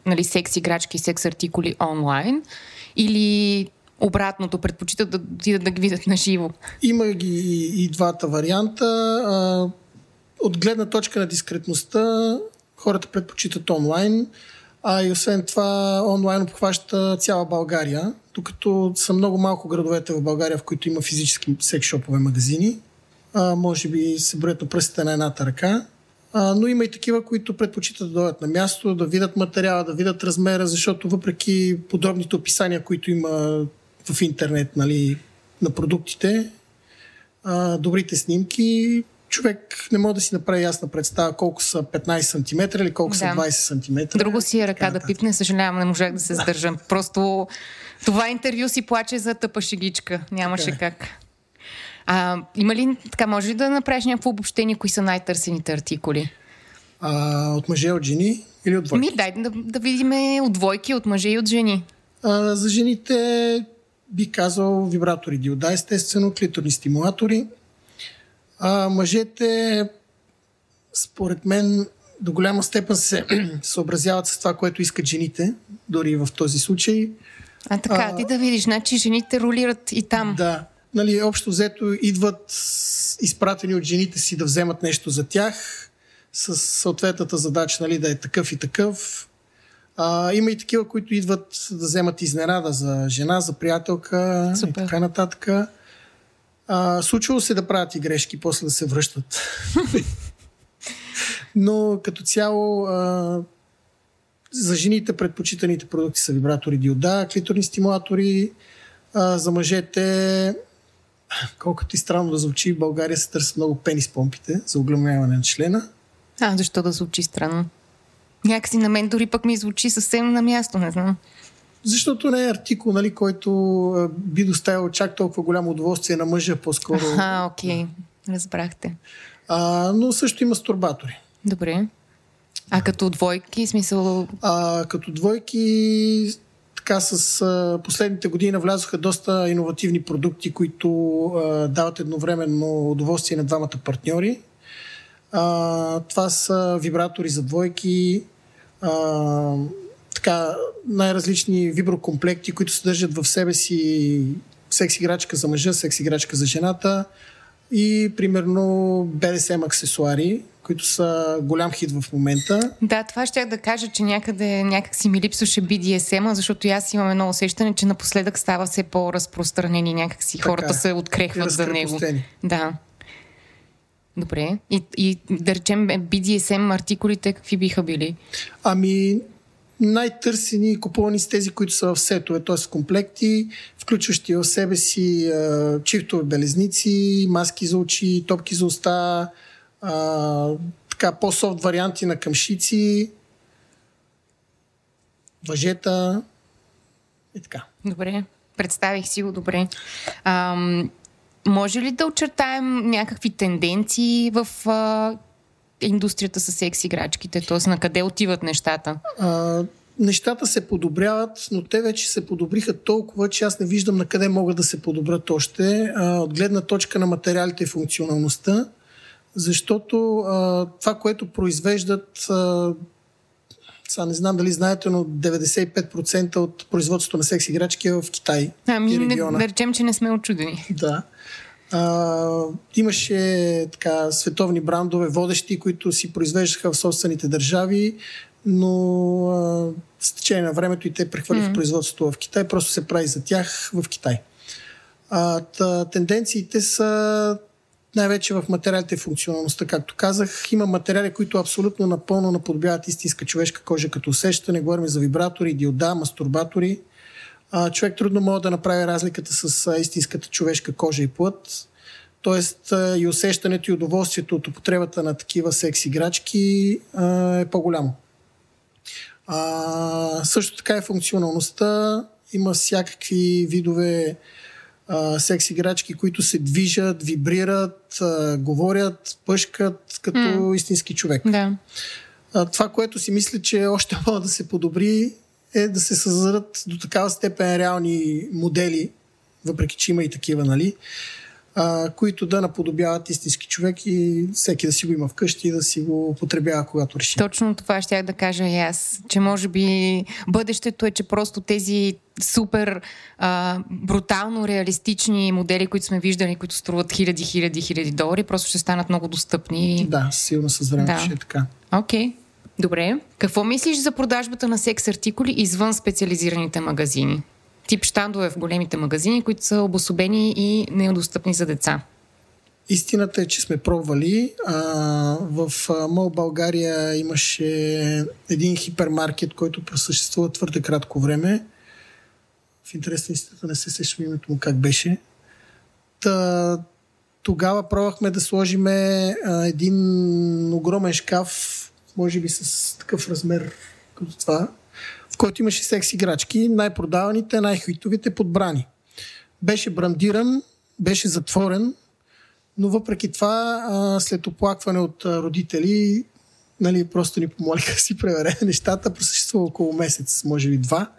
нали, секс играчки и секс артикули онлайн? Или обратното, предпочитат да отидат да ги видят на живо? Има ги и, и двата варианта. От гледна точка на дискретността, хората предпочитат онлайн, а и освен това онлайн обхваща цяла България, докато са много малко градовете в България, в които има физически секс-шопове магазини А, може би се броят на пръстите на едната ръка. А, но има и такива, които предпочитат да дойдат на място, да видят материала, да видят размера, защото въпреки подробните описания, които има в интернет нали, на продуктите, а, добрите снимки, човек не може да си направи ясна представа колко са 15 см или колко да. са 20 см. Друго си е ръка да пипне, съжалявам, не можах да се сдържам. Просто това интервю си плаче за тъпа шегичка. Нямаше така. Е. как. А, има ли, така, може ли да направиш някакво обобщение, кои са най-търсените артикули? А, от мъже, от жени или от двойки? Ми, дай да, да видим от двойки, от мъже и от жени. А, за жените би казал вибратори диода, естествено, клиторни стимулатори. А, мъжете, според мен, до голяма степен се съобразяват с това, което искат жените, дори в този случай. А така, а, ти да видиш, значи жените ролират и там. Да. Нали, общо взето идват изпратени от жените си да вземат нещо за тях, с съответната задача нали, да е такъв и такъв. А, има и такива, които идват да вземат изненада за жена, за приятелка Супер. и така нататък. А, случвало се да правят и грешки, после да се връщат. Но като цяло а, за жените предпочитаните продукти са вибратори диода, клиторни стимулатори. А, за мъжете, колкото и странно да звучи, в България се търсят много пенис помпите за оглемяване на члена. А, защо да звучи странно? Някакси на мен дори пък ми звучи съвсем на място, не знам. Защото не е артикул, нали, който би доставил чак толкова голямо удоволствие на мъжа, по-скоро. А, окей. Разбрахте. А, но също има стурбатори. Добре. А като двойки, смисъл... А, като двойки, така с а, последните години навлязоха доста иновативни продукти, които а, дават едновременно удоволствие на двамата партньори. А, това са вибратори за двойки, а, така, най-различни виброкомплекти, които съдържат в себе си секс играчка за мъжа, секс играчка за жената и примерно BDSM аксесуари, които са голям хит в момента. Да, това ще да кажа, че някъде някак си ми липсваше BDSM, защото аз имам едно усещане, че напоследък става все по-разпространени някакси. Така, хората се открехват за него. Да. Добре. И, и да речем BDSM артикулите какви биха били? Ами, най-търсени и купувани с тези, които са в сетове, т.е. комплекти, включващи в себе си а, чифтове белезници, маски за очи, топки за уста, а, така по-софт варианти на къмшици, въжета и така. Добре, представих си го добре. Ам, може ли да очертаем някакви тенденции в а, индустрията с секс играчките? Т.е. на къде отиват нещата? А, нещата се подобряват, но те вече се подобриха толкова, че аз не виждам на къде могат да се подобрят още. А, от гледна точка на материалите и функционалността, защото а, това, което произвеждат а, сега не знам дали знаете, но 95% от производството на секс играчки е в Китай. Ами, не, да речем, че не сме очудени. Да. А, имаше така световни брандове, водещи, които си произвеждаха в собствените държави, но а, с течение на времето и те прехвърлиха mm. производството в Китай, просто се прави за тях в Китай. А, та, тенденциите са най-вече в материалите и функционалността, както казах. Има материали, които абсолютно напълно наподобяват истинска човешка кожа като усещане. Говорим за вибратори, диода, мастурбатори. А, човек трудно може да направи разликата с истинската човешка кожа и плът. Тоест и усещането и удоволствието от употребата на такива секс играчки а, е по-голямо. А, също така и функционалността. Има всякакви видове секс играчки, които се движат, вибрират, а, говорят, пъшкат като mm. истински човек. Да. А, това, което си мисля, че още може да се подобри, е да се създадат до такава степен реални модели, въпреки че има и такива, нали, а, които да наподобяват истински човек и всеки да си го има вкъщи и да си го употребява, когато реши. Точно това ще да кажа и аз, че може би бъдещето е, че просто тези супер а, брутално реалистични модели, които сме виждали, които струват хиляди, хиляди, хиляди долари, просто ще станат много достъпни. Да, сигурно с времето да. ще е така. Окей. Okay. Добре. Какво мислиш за продажбата на секс артикули извън специализираните магазини? Тип щандове в големите магазини, които са обособени и недостъпни за деца. истината е, че сме пробвали. А, в Мол България имаше един хипермаркет, който просъществува твърде кратко време. В интерес на истината не се сещам името му как беше. Та, тогава пробвахме да сложим един огромен шкаф, може би с такъв размер като това, който имаше секс играчки, най-продаваните, най-хитовите подбрани. Беше брандиран, беше затворен, но въпреки това, а, след оплакване от а, родители, нали, просто ни помолиха да си превере нещата. Просъществува около месец, може би два.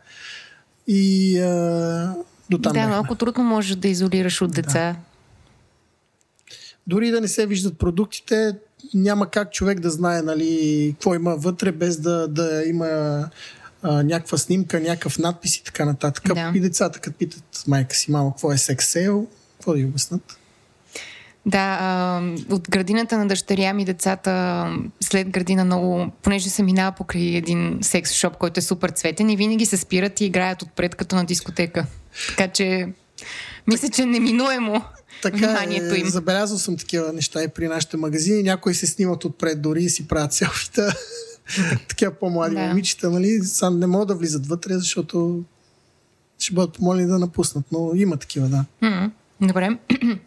И а, до там. Да, бяхме. малко трудно можеш да изолираш от деца. Да. Дори да не се виждат продуктите, няма как човек да знае нали, какво има вътре, без да, да има а, някаква снимка, някакъв надпис и така нататък. Да. И децата, като питат майка си, мамо, какво е секс-сейл, какво да ги обяснат? Да, а, от градината на дъщеря ми децата след градина много, понеже се минава покрай един секс шоп, който е супер цветен и винаги се спират и играят отпред като на дискотека. Така че мисля, че неминуемо така вниманието им. Е, забелязал съм такива неща и при нашите магазини. Някои се снимат отпред дори и си правят селфита. такива по-млади да. момичета, нали? Сам не могат да влизат вътре, защото ще бъдат помолени да напуснат. Но има такива, да. Добре.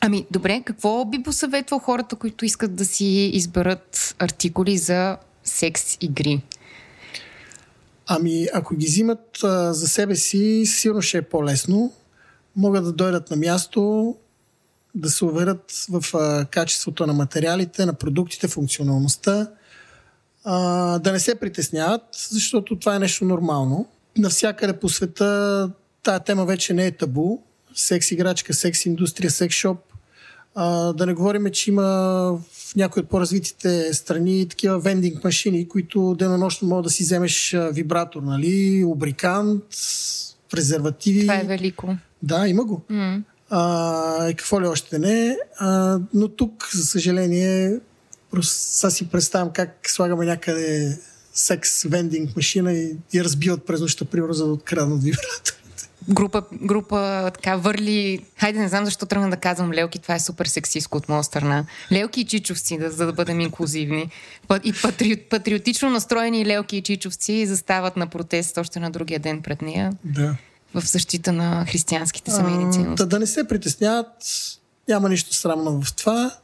Ами, добре, какво би посъветвал хората, които искат да си изберат артикули за секс игри? Ами, ако ги взимат а, за себе си, сигурно ще е по-лесно. Могат да дойдат на място, да се уверят в а, качеството на материалите, на продуктите, функционалността, а, да не се притесняват, защото това е нещо нормално. Навсякъде по света тая тема вече не е табу. Секс играчка, секс индустрия, секс шоп а, да не говорим, че има в някои от по-развитите страни такива вендинг машини, които денонощно могат да си вземеш вибратор, нали, лубрикант, презервативи. Това е велико. Да, има го. Mm. А, и какво ли още не. А, но тук, за съжаление, сега си представям как слагаме някъде секс вендинг машина и я разбиват през нощта, примерно, за да откраднат вибратор група, група така върли... Хайде, не знам защо тръгна да казвам лелки, това е супер сексистко от моя страна. Лелки и чичовци, да, за да бъдем инклюзивни. И патри, патриотично настроени лелки и чичовци застават на протест още на другия ден пред нея. Да. В защита на християнските семейни ценности. Да, да не се притесняват, няма нищо срамно в това.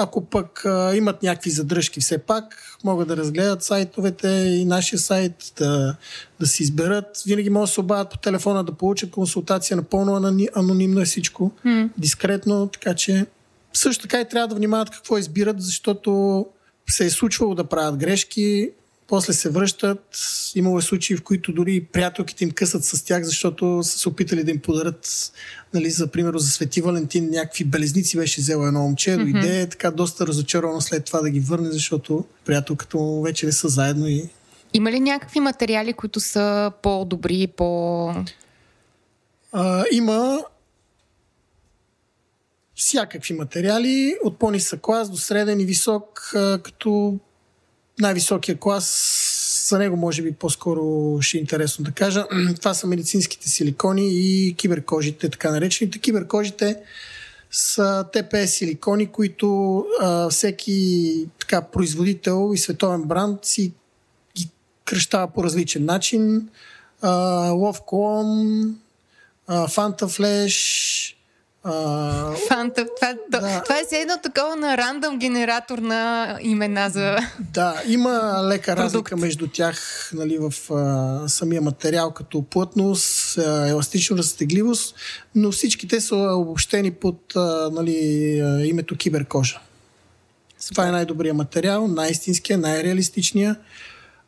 Ако пък а, имат някакви задръжки все пак, могат да разгледат сайтовете и нашия сайт, да, да си изберат. Винаги могат да се обадят по телефона да получат консултация напълно анонимно е всичко, mm. дискретно, така че също така и трябва да внимават какво избират, защото се е случвало да правят грешки, после се връщат. Имало е случаи, в които дори приятелките им късат с тях, защото са се опитали да им подарят, нали, за пример, за Свети Валентин, някакви белезници беше взело едно момче, mm-hmm. дойде така доста разочаровано след това да ги върне, защото приятелката му вече не са заедно и има ли някакви материали, които са по-добри, по... А, има всякакви материали, от по-нисък клас до среден и висок, като най-високия клас, за него може би по-скоро ще е интересно да кажа. Това са медицинските силикони и киберкожите, така наречените. Киберкожите са ТП силикони, които а, всеки така, производител и световен бранд си ги кръщава по различен начин. А, Love Clone, Fanta Flash, Фанта, това, да. това е все едно такова на рандъм генератор на имена за. Да, има лека продукт. разлика между тях нали, в а, самия материал, като плътност, а, еластична разтегливост, но всички те са обобщени под а, нали, името киберкожа. Това е най-добрият материал, най-истинския, най-реалистичния.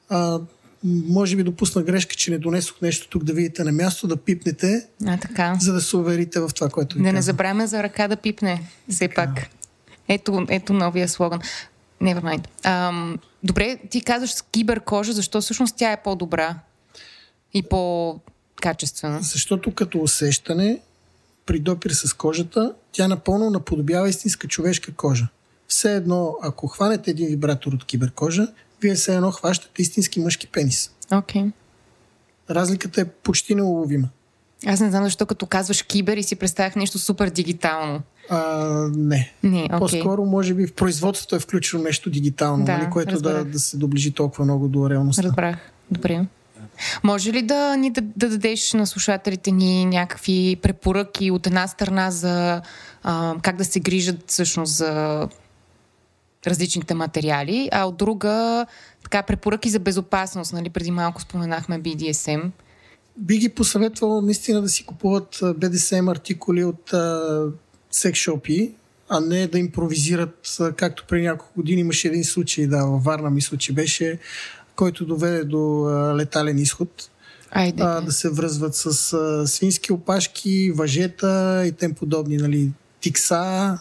А, може би допусна грешка, че не донесох нещо тук да видите на място, да пипнете, а, така. за да се уверите в това, което ви Да не забравяме за ръка да пипне, все така. пак. Ето, ето новия слоган. Never mind. Ам, добре, ти казваш с киберкожа, защо всъщност тя е по-добра и по-качествена? Защото като усещане, при допир с кожата, тя напълно наподобява истинска човешка кожа. Все едно, ако хванете един вибратор от киберкожа, вие се едно хващате истински мъжки пенис. Okay. Разликата е почти неуловима. Аз не знам защо като казваш кибер и си представях нещо супер дигитално. А, не. Не, окей. По-скоро, може би, в производството е включено нещо дигитално, Да, нали, което да, да се доближи толкова много до реалността. Разбрах. Добре. Може ли да ни да, да дадеш на слушателите ни някакви препоръки от една страна за а, как да се грижат всъщност за различните материали, а от друга така препоръки за безопасност, нали? Преди малко споменахме BDSM. Би ги посъветвал наистина да си купуват BDSM артикули от а, секс-шопи, а не да импровизират, както преди няколко години имаше един случай, да, във Варна мисля, че беше, който доведе до а, летален изход. Айде. а, да се връзват с а, свински опашки, въжета и тем подобни, нали, тикса,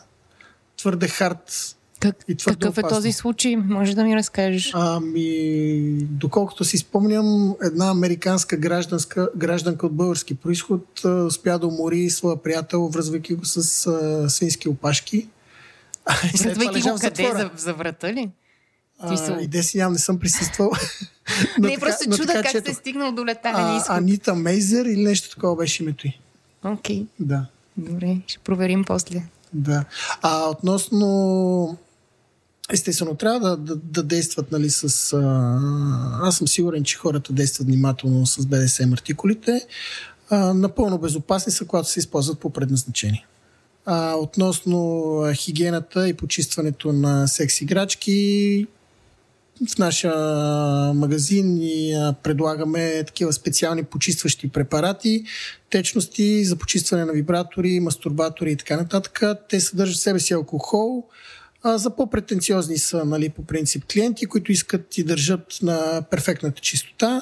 твърде хард. Как, и твърде какъв е опасно. този случай? Може да ми разкажеш? Ами, доколкото си спомням, една американска гражданска, гражданка от български происход успя да умори своя приятел, връзвайки го с а, свински опашки. Връзвайки го къде? За, за врата ли? А, Смисъл? и де си нямам, не съм присъствал. Но не, така- просто но чуда така как четох. се е стигнал до летален изход. Анита Мейзер или нещо такова беше името й. Окей, Да. добре, ще проверим после. Да. А относно Естествено, трябва да, да, да действат нали, с... А, аз съм сигурен, че хората действат внимателно с BDSM артикулите. А, напълно безопасни са, когато се използват по предназначение. А, относно хигиената и почистването на секс играчки, в нашия магазин а, предлагаме такива специални почистващи препарати, течности за почистване на вибратори, мастурбатори и така нататък. Те съдържат в себе си алкохол. А, за по-претенциозни са, нали, по принцип, клиенти, които искат и държат на перфектната чистота.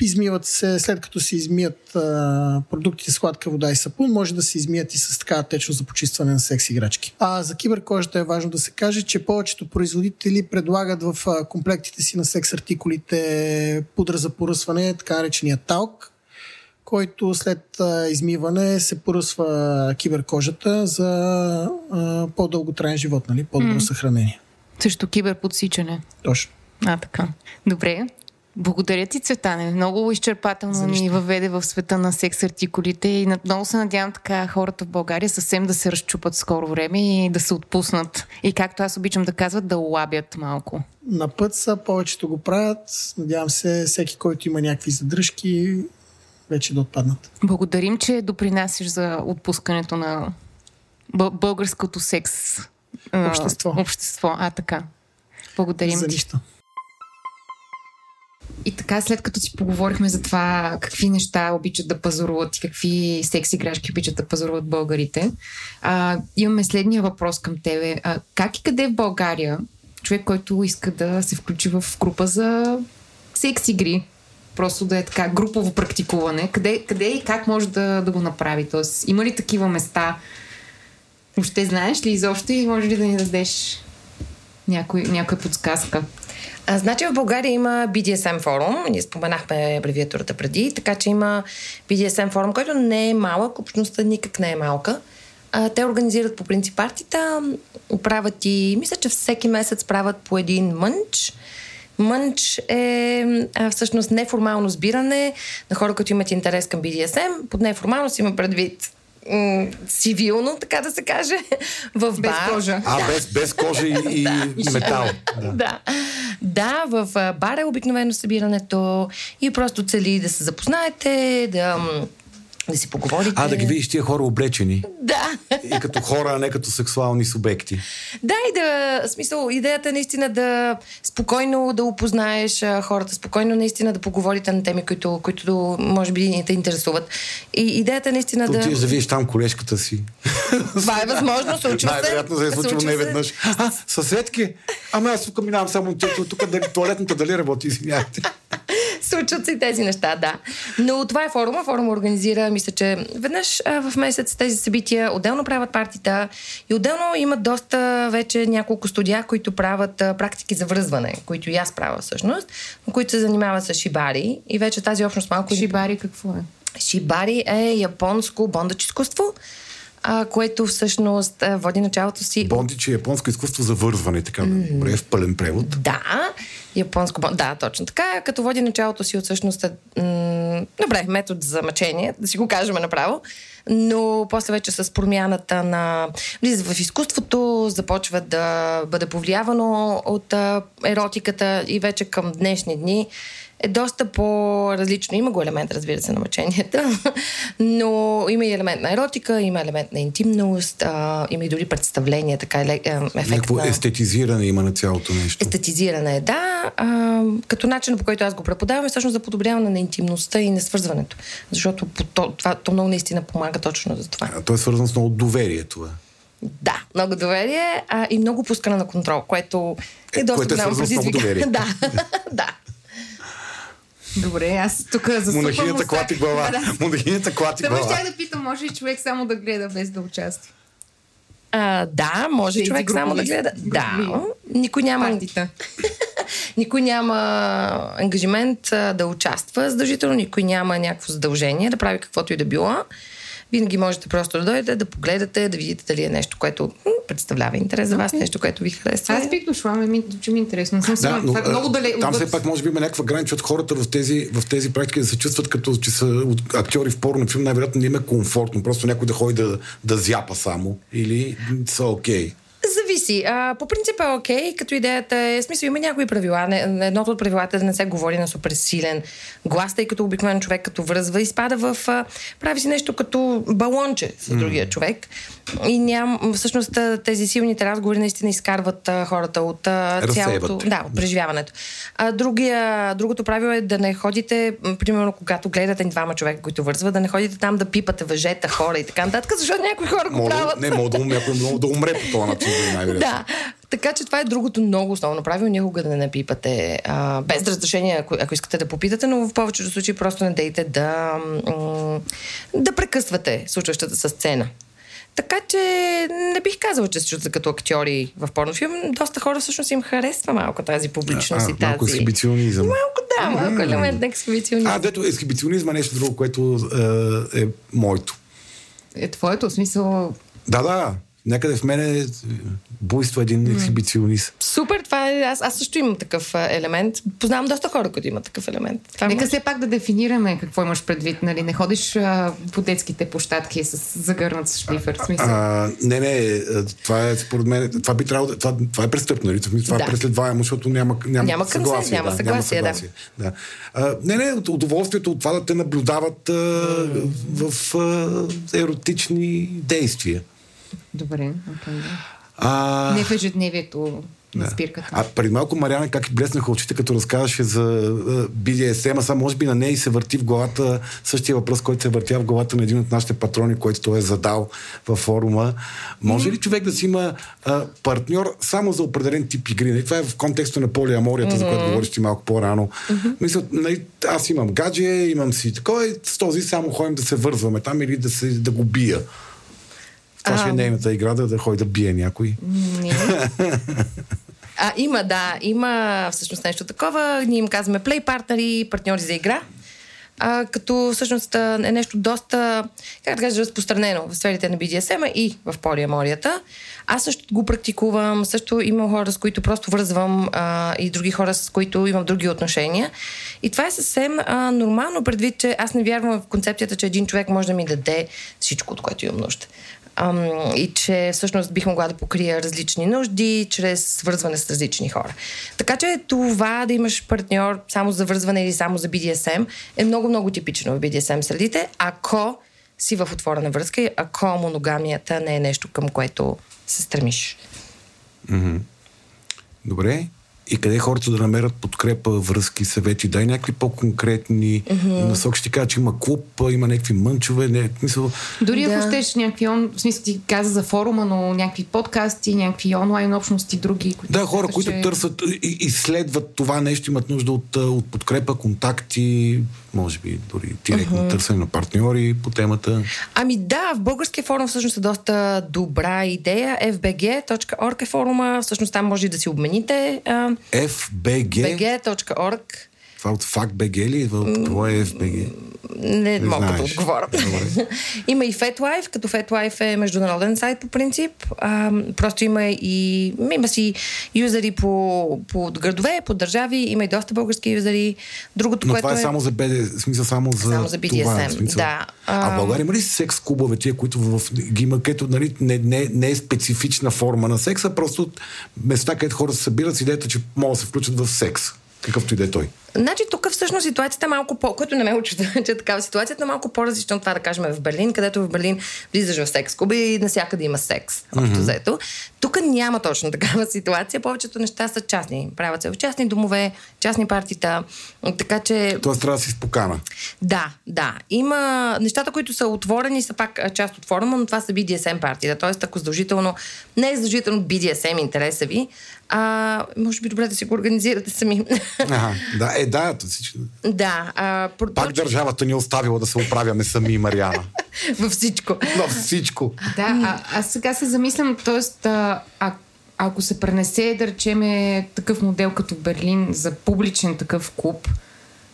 Измиват се, след като се измият а, продуктите с сладка вода и сапун, може да се измият и с такава течност за почистване на секс играчки. А за киберкожата е важно да се каже, че повечето производители предлагат в комплектите си на секс артикулите пудра за поръсване, така наречения талк, който след измиване се поръсва киберкожата за по-дълготраен живот, нали? по-добро М. съхранение. Също киберподсичане. Точно. А, така. Добре. Благодаря ти, Цветане. Много изчерпателно ни въведе в света на секс артикулите и много се надявам така хората в България съвсем да се разчупат скоро време и да се отпуснат. И както аз обичам да казват, да лабят малко. На път са, повечето го правят. Надявам се всеки, който има някакви задръжки, вече да отпаднат. Благодарим, че допринасяш за отпускането на бъ- българското секс Общество. общество. А, така. Благодарим За нищо. И така, след като си поговорихме за това какви неща обичат да пазаруват и какви секс играчки обичат да пазаруват българите, а, имаме следния въпрос към тебе. А, как и къде в България човек, който иска да се включи в група за секс игри, просто да е така групово практикуване, къде, къде и как може да, да го направи? Тоест, има ли такива места? Въобще знаеш ли изобщо и може ли да ни дадеш някой, някоя подсказка? А, значи в България има BDSM форум, ние споменахме абревиатурата преди, така че има BDSM форум, който не е малък, общността никак не е малка. А, те организират по принцип партита, правят и, мисля, че всеки месец правят по един мънч. Мънч е а, всъщност неформално сбиране на хора, които имат интерес към BDSM. Под неформално си има предвид м- цивилно, така да се каже, в Без бар. кожа. А, без, без кожа и, и метал. Да. Да. Да, в бар е обикновено събирането и просто цели да се запознаете, да, м, да си поговорите. А, да ги видиш тия хора облечени. Да. И като хора, а не като сексуални субекти. Да, и да, смисъл, идеята е наистина да спокойно да опознаеш а, хората, спокойно наистина да поговорите на теми, които, които може би не те интересуват. И идеята е наистина Да да... отидеш да видиш там колежката си. Това е възможно, случва се. Най-вероятно се е случило не веднъж. А, съседки? Ама аз тук минавам само тук, тук дали, туалетната дали работи, извинявайте. Случват се и тези неща, да. Но това е форума. Форума организира, мисля, че веднъж а, в месец тези събития отделно правят партита и отделно имат доста вече няколко студия, които правят а, практики за връзване, които и аз правя всъщност, но които се занимават с шибари и вече тази общност малко... Шибари какво е? Шибари е японско бондъч изкуство, а, което всъщност а, води началото си Бондич е японско изкуство за вързване, така добре, в пълен превод. Да, японско. бон- Да, точно така. Като води началото си от всъщност м- добре, метод за мъчение, да си го кажем направо, но после вече с промяната на в изкуството, започва да бъде повлиявано от а, еротиката и вече към днешни дни е доста по-различно. Има го елемент, разбира се, на мъченията, но има и елемент на еротика, има елемент на интимност, а, има и дори представление, така е, ефект Някакво на... естетизиране има на цялото нещо. Естетизиране, да. А, като начин, по който аз го преподавам, е всъщност за подобряване на интимността и на свързването. Защото то, това, то много наистина помага точно за това. А, то е свързано с много доверие това. Да, много доверие а, и много пускане на контрол, което е, Е, доста което е голямо предизвикателство. да, да. Добре, аз тук засупвам Монахинята клати глава. Да. Монахинята клати Само глава. щях да питам, може ли човек само да гледа без да участва? А, да, може Тези човек само да гледа. Да, групови никой няма, Партита. никой няма ангажимент да участва задължително, никой няма някакво задължение да прави каквото и да било. Винаги можете просто да дойдете, да погледате, да видите дали е нещо, което м, представлява интерес за вас, нещо, което ви харесва. Аз бих дошла, ме ми, че ми е интересно. Съм Да, но, Това е много далеч. там все пак може би има някаква граница от хората в тези, в тези практики да се чувстват като че са актьори в порно филм, най-вероятно не им е комфортно. Просто някой да ходи да, да зяпа само. Или са окей. Зависи. А, по принцип е окей, като идеята е, смисъл има някои правила. Не, едното от правилата е да не се говори на супер силен глас, тъй като обикновен човек като връзва изпада в... А, прави си нещо като балонче с другия човек. И ням, всъщност тези силните разговори наистина изкарват а, хората от а, Разсейват. цялото... Да, от преживяването. А, другия, другото правило е да не ходите, примерно когато гледате двама човека, които вързват, да не ходите там да пипате въжета, хора и така нататък, защото някои хора го Мога, правят. не, мога да, някой много да умре по този начин, най-вероятно. Да, така че това е другото много основно правило. Никога да не пипате а, без разрешение, ако, ако искате да попитате, но в повечето случаи просто не дейте да, м- да прекъсвате случващата се сцена. Така че не бих казала, че се чувстват като актьори в порнофилм. Доста хора всъщност им харесва малко тази публичност А, и тази... малко ексхибиционизъм. Малко да, малко елемент на ексхибиционизъм. А, дето ексхибиционизма е нещо друго, което е, е моето. Е твоето, в смисъл... Да, да. Някъде в мен е буйство един ексхибиционист. Супер, това е... Аз, аз също имам такъв елемент. Познавам доста хора, които имат такъв елемент. Това Нека може- все пак да дефинираме какво имаш предвид, нали? Не ходиш а, по детските площадки с загърнат с шлифер, в смисъл. А, не, не, а, това е според мен, това би трябвало това, това е престъпно, нали? Това Да. е преследваемо, защото няма, няма, Няма съгласие. няма да, съгласие, да. да. А, не, не, удоволствието от това да те наблюдават а, в а, еротични действия. Добре, окей. А, Не в ежедневието на спирката. А преди малко Мариана как блеснаха очите, като разказваше за BDSM, а само може би на нея и се върти в главата същия въпрос, който се въртя в главата на един от нашите патрони, който той е задал във форума. Може ли човек да си има а, партньор само за определен тип игри? Нали? Това е в контекста на полиаморията, за която говориш ти малко по-рано. Мисля, нали, аз имам гадже, имам си такова с този само ходим да се вързваме там или да, се, да го бия. Това ще е нейната игра, да, да ходи да бие някой. Не. А, има, да, има всъщност нещо такова. Ние им казваме плей партнери, партньори за игра. А, като всъщност е нещо доста, как да кажа, разпространено в сферите на BDSM и в полиаморията. Аз също го практикувам, също имам хора, с които просто връзвам а, и други хора, с които имам други отношения. И това е съвсем а, нормално, предвид, че аз не вярвам в концепцията, че един човек може да ми даде всичко, от което имам нужда. Ам, и че всъщност бих могла да покрия различни нужди чрез свързване с различни хора. Така че това да имаш партньор само за връзване или само за BDSM е много-много типично в BDSM средите, ако си в отворена връзка и ако моногамията не е нещо към което се стремиш. Добре. И къде хората да намерят подкрепа, връзки, съвети? Дай някакви по-конкретни mm-hmm. насоки. Ще кажа, че има клуб, има някакви мънчове. Не, мисъл, Дори ако Да. щеш някакви, он, в смисъл ти каза за форума, но някакви подкасти, някакви онлайн общности, други. Които да, хора, които че- търсят и изследват това нещо, имат нужда от, от подкрепа, контакти, може би дори директно mm-hmm. търсене на партньори по темата. Ами да, в българския форум всъщност е доста добра идея. fbg.org е форума. Всъщност там може и да си обмените. А, FBG. bg.org Това от Факт БГ ли? Това е FBG? Не, не мога знаеш. да отговоря. има и FetLife, като FetLife е международен сайт по принцип. А, просто има и има си юзери по, по градове, по държави, има и доста български юзери. Другото, Но което това е само за BD, смисъл само за, Само за BDSM, това, смисъл. да. А в България има ли секс клубове, тия, които в, ги има, където нали, не, не, не е специфична форма на секса, просто места, където хора се събират с идеята, че могат да се включат в секс. Какъвто и да е той. Значи тук всъщност ситуацията е малко по... Което не ме учи, че е такава ситуацията е малко по-различна от това да кажем в Берлин, където в Берлин влизаш в секс клуби и навсякъде има секс. Общо взето. Тук няма точно такава ситуация. Повечето неща са частни. Правят се в частни домове, частни партита. Така че Тоест трябва да си спокана. да, да. Има нещата, които са отворени, са пак част от форума, но това са BDSM партита. Тоест, ако задължително, не е задължително BDSM интереса ви, а може би добре да си го организирате сами. Ага, да, е, да, то всичко. да. А, про- Пак държавата ни е оставила да се оправяме сами, Мариана. във всичко. Но всичко. Да, а, аз сега се замислям, т.е. Ако се пренесе, да речеме, такъв модел като Берлин за публичен такъв клуб,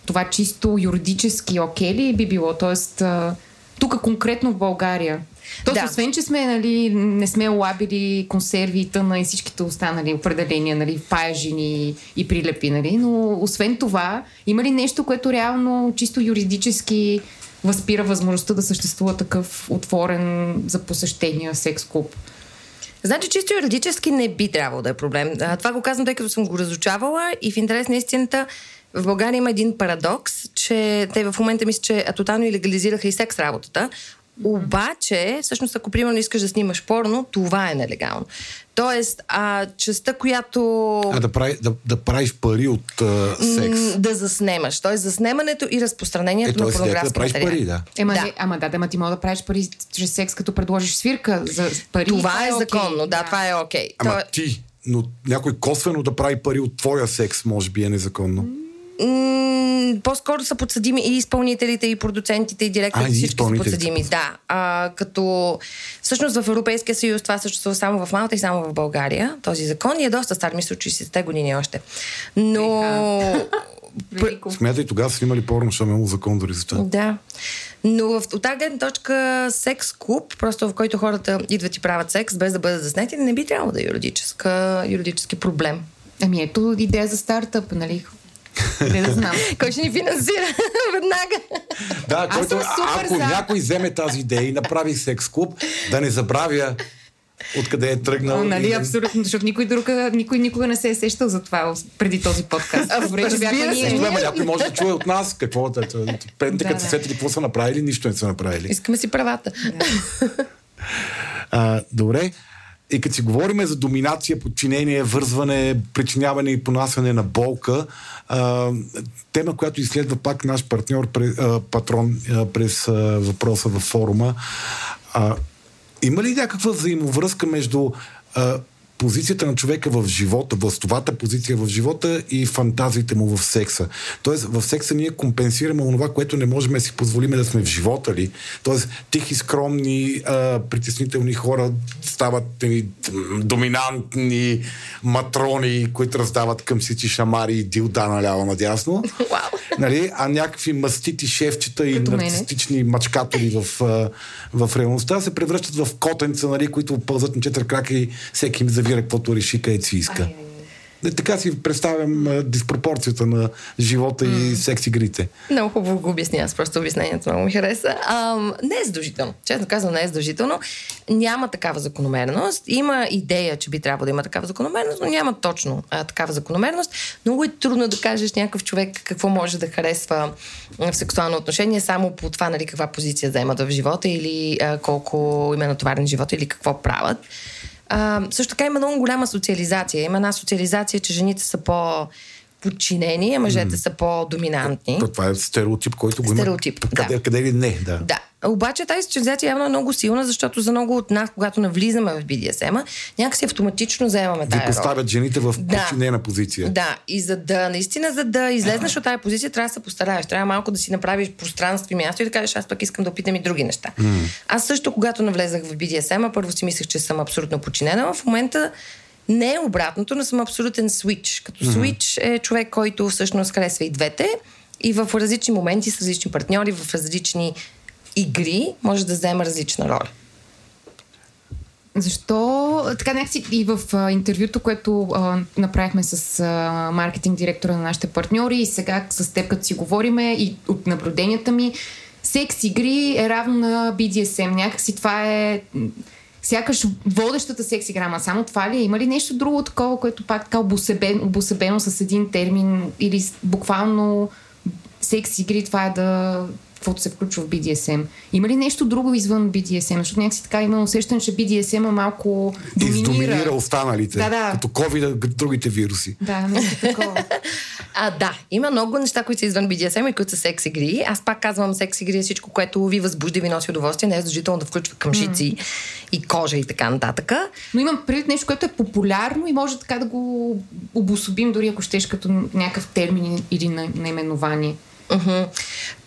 това чисто юридически окей ли би било? Тоест, тук конкретно в България. Тоест, Да. освен, че сме, нали, не сме лабили консерви тъна и всичките останали определения, нали, паяжини и прилепи, нали, но освен това, има ли нещо, което реално чисто юридически възпира възможността да съществува такъв отворен за посещения секс клуб? Значи, чисто юридически не би трябвало да е проблем. Това го казвам, тъй като съм го разучавала и в интерес на истината в България има един парадокс, че те в момента мисля, че а, тотално и легализираха и секс работата. Обаче, всъщност, ако примерно искаш да снимаш порно, това е нелегално. Тоест, а, частта, която... А да, прави, да, да правиш пари от а, секс. м, да заснемаш. Тоест, заснемането и разпространението Е, на тоест, да порнографски правиш материали. пари, да. Ема, Да. да. Не, ама да, да, ама ти мога да правиш пари чрез секс, като предложиш свирка за пари. Това е окей. законно, да, това е окей. Ама То- ти, но някой косвено да прави пари от твоя секс, може би е незаконно. М, по-скоро са подсъдими и изпълнителите, и продуцентите, и А, директорите. и Всички са подсъдими. Да. А, като всъщност в Европейския съюз това съществува само в Малта и само в България. Този закон и е доста стар, мисля, от 60-те години още. Но... Велико. Смятай, тогава са имали порно, защото имало закон дори за това. Да. Но в, от тази гледна точка секс клуб, просто в който хората идват и правят секс, без да бъдат заснети, не би трябвало да е юридическа, юридически проблем. Ами ето идея за стартъп, нали? Не да знам. Кой ще ни финансира веднага? Да, Аз който, съм супер ако за. някой вземе тази идея и направи секс клуб, да не забравя откъде е тръгнал. Но, нали, и- абсолютно, защото никой, друг, никой никога не се е сещал за това преди този подкаст. А, Добре, че се. ние. Добре, ама някой може да чуе от нас какво е. Да, като се да. сетили какво са направили, нищо не са направили. Искаме си правата. А, добре. И като си говорим за доминация, подчинение, вързване, причиняване и понасяне на болка, а, тема, която изследва пак наш партньор, а, патрон а, през а, въпроса във форума. А, има ли някаква взаимовръзка между а, позицията на човека в живота, властовата позиция в живота и фантазиите му в секса. Тоест, в секса ние компенсираме онова, което не можем да си позволиме да сме в живота ли. Тоест, тихи, скромни, а, притеснителни хора стават нали, доминантни матрони, които раздават към всички шамари и дилда наляво надясно. Вау. Нали? А някакви мастити шефчета и нарцистични мачкатори в, в реалността се превръщат в котенца, нали, които пълзат на четири крака и всеки им завира каквото реши, където си иска. Е, Така си представям а, диспропорцията на живота и секс игрите. Много хубаво го обясня, аз просто обяснението много ми хареса. Ам, не е задължително. Честно казвам, не е задължително. Няма такава закономерност. Има идея, че би трябвало да има такава закономерност, но няма точно а, такава закономерност. Много е трудно да кажеш някакъв човек какво може да харесва а, в сексуално отношение, само по това, нали, каква позиция заемат в живота или а, колко им е натоварен живота или какво правят. А, също така има много голяма социализация. Има една социализация, че жените са по подчинени, а мъжете са по-доминантни. То, това е стереотип, който го има. Стереотип, къде, да. къде ли не, да. Да. Обаче тази социализация явно е много силна, защото за много от нас, когато навлизаме в BDSM, някакси автоматично заемаме Ви тая роля. поставят жените в Да. подчинена позиция. Да, и за да, наистина, за да излезнеш от тази позиция, трябва да се постараеш. Трябва малко да си направиш пространство и място и да кажеш, аз пък искам да опитам и други неща. Аз също, когато навлезах в BDSM, първо си мислех, че съм абсолютно подчинена. В момента Не е обратното, но съм абсолютен свич. Като свич е човек, който всъщност харесва и двете и в различни моменти с различни партньори, в различни игри може да взема различна роля. Защо така някакси и в а, интервюто, което а, направихме с а, маркетинг директора на нашите партньори и сега с теб, като си говориме и от наблюденията ми, секс игри е равно на BDSM. Някакси това е сякаш водещата секс игра, ама само това ли е? Има ли нещо друго такова, което пак така обосебено, обосебено с един термин или буквално секс игри, това е да каквото се включва в BDSM. Има ли нещо друго извън BDSM? Защото някакси така има усещане, че BDSM е малко доминира. Издоминира останалите. Да, да. Като COVID, другите вируси. Да, нещо такова. А, да, има много неща, които са извън BDSM и които са секс игри. Аз пак казвам секс игри е всичко, което ви възбужда и ви носи удоволствие. Не е задължително да включва къмшици mm. и кожа и така нататък. Но имам предвид нещо, което е популярно и може така да го обособим, дори ако щеш като някакъв термин или наименование. Mm-hmm.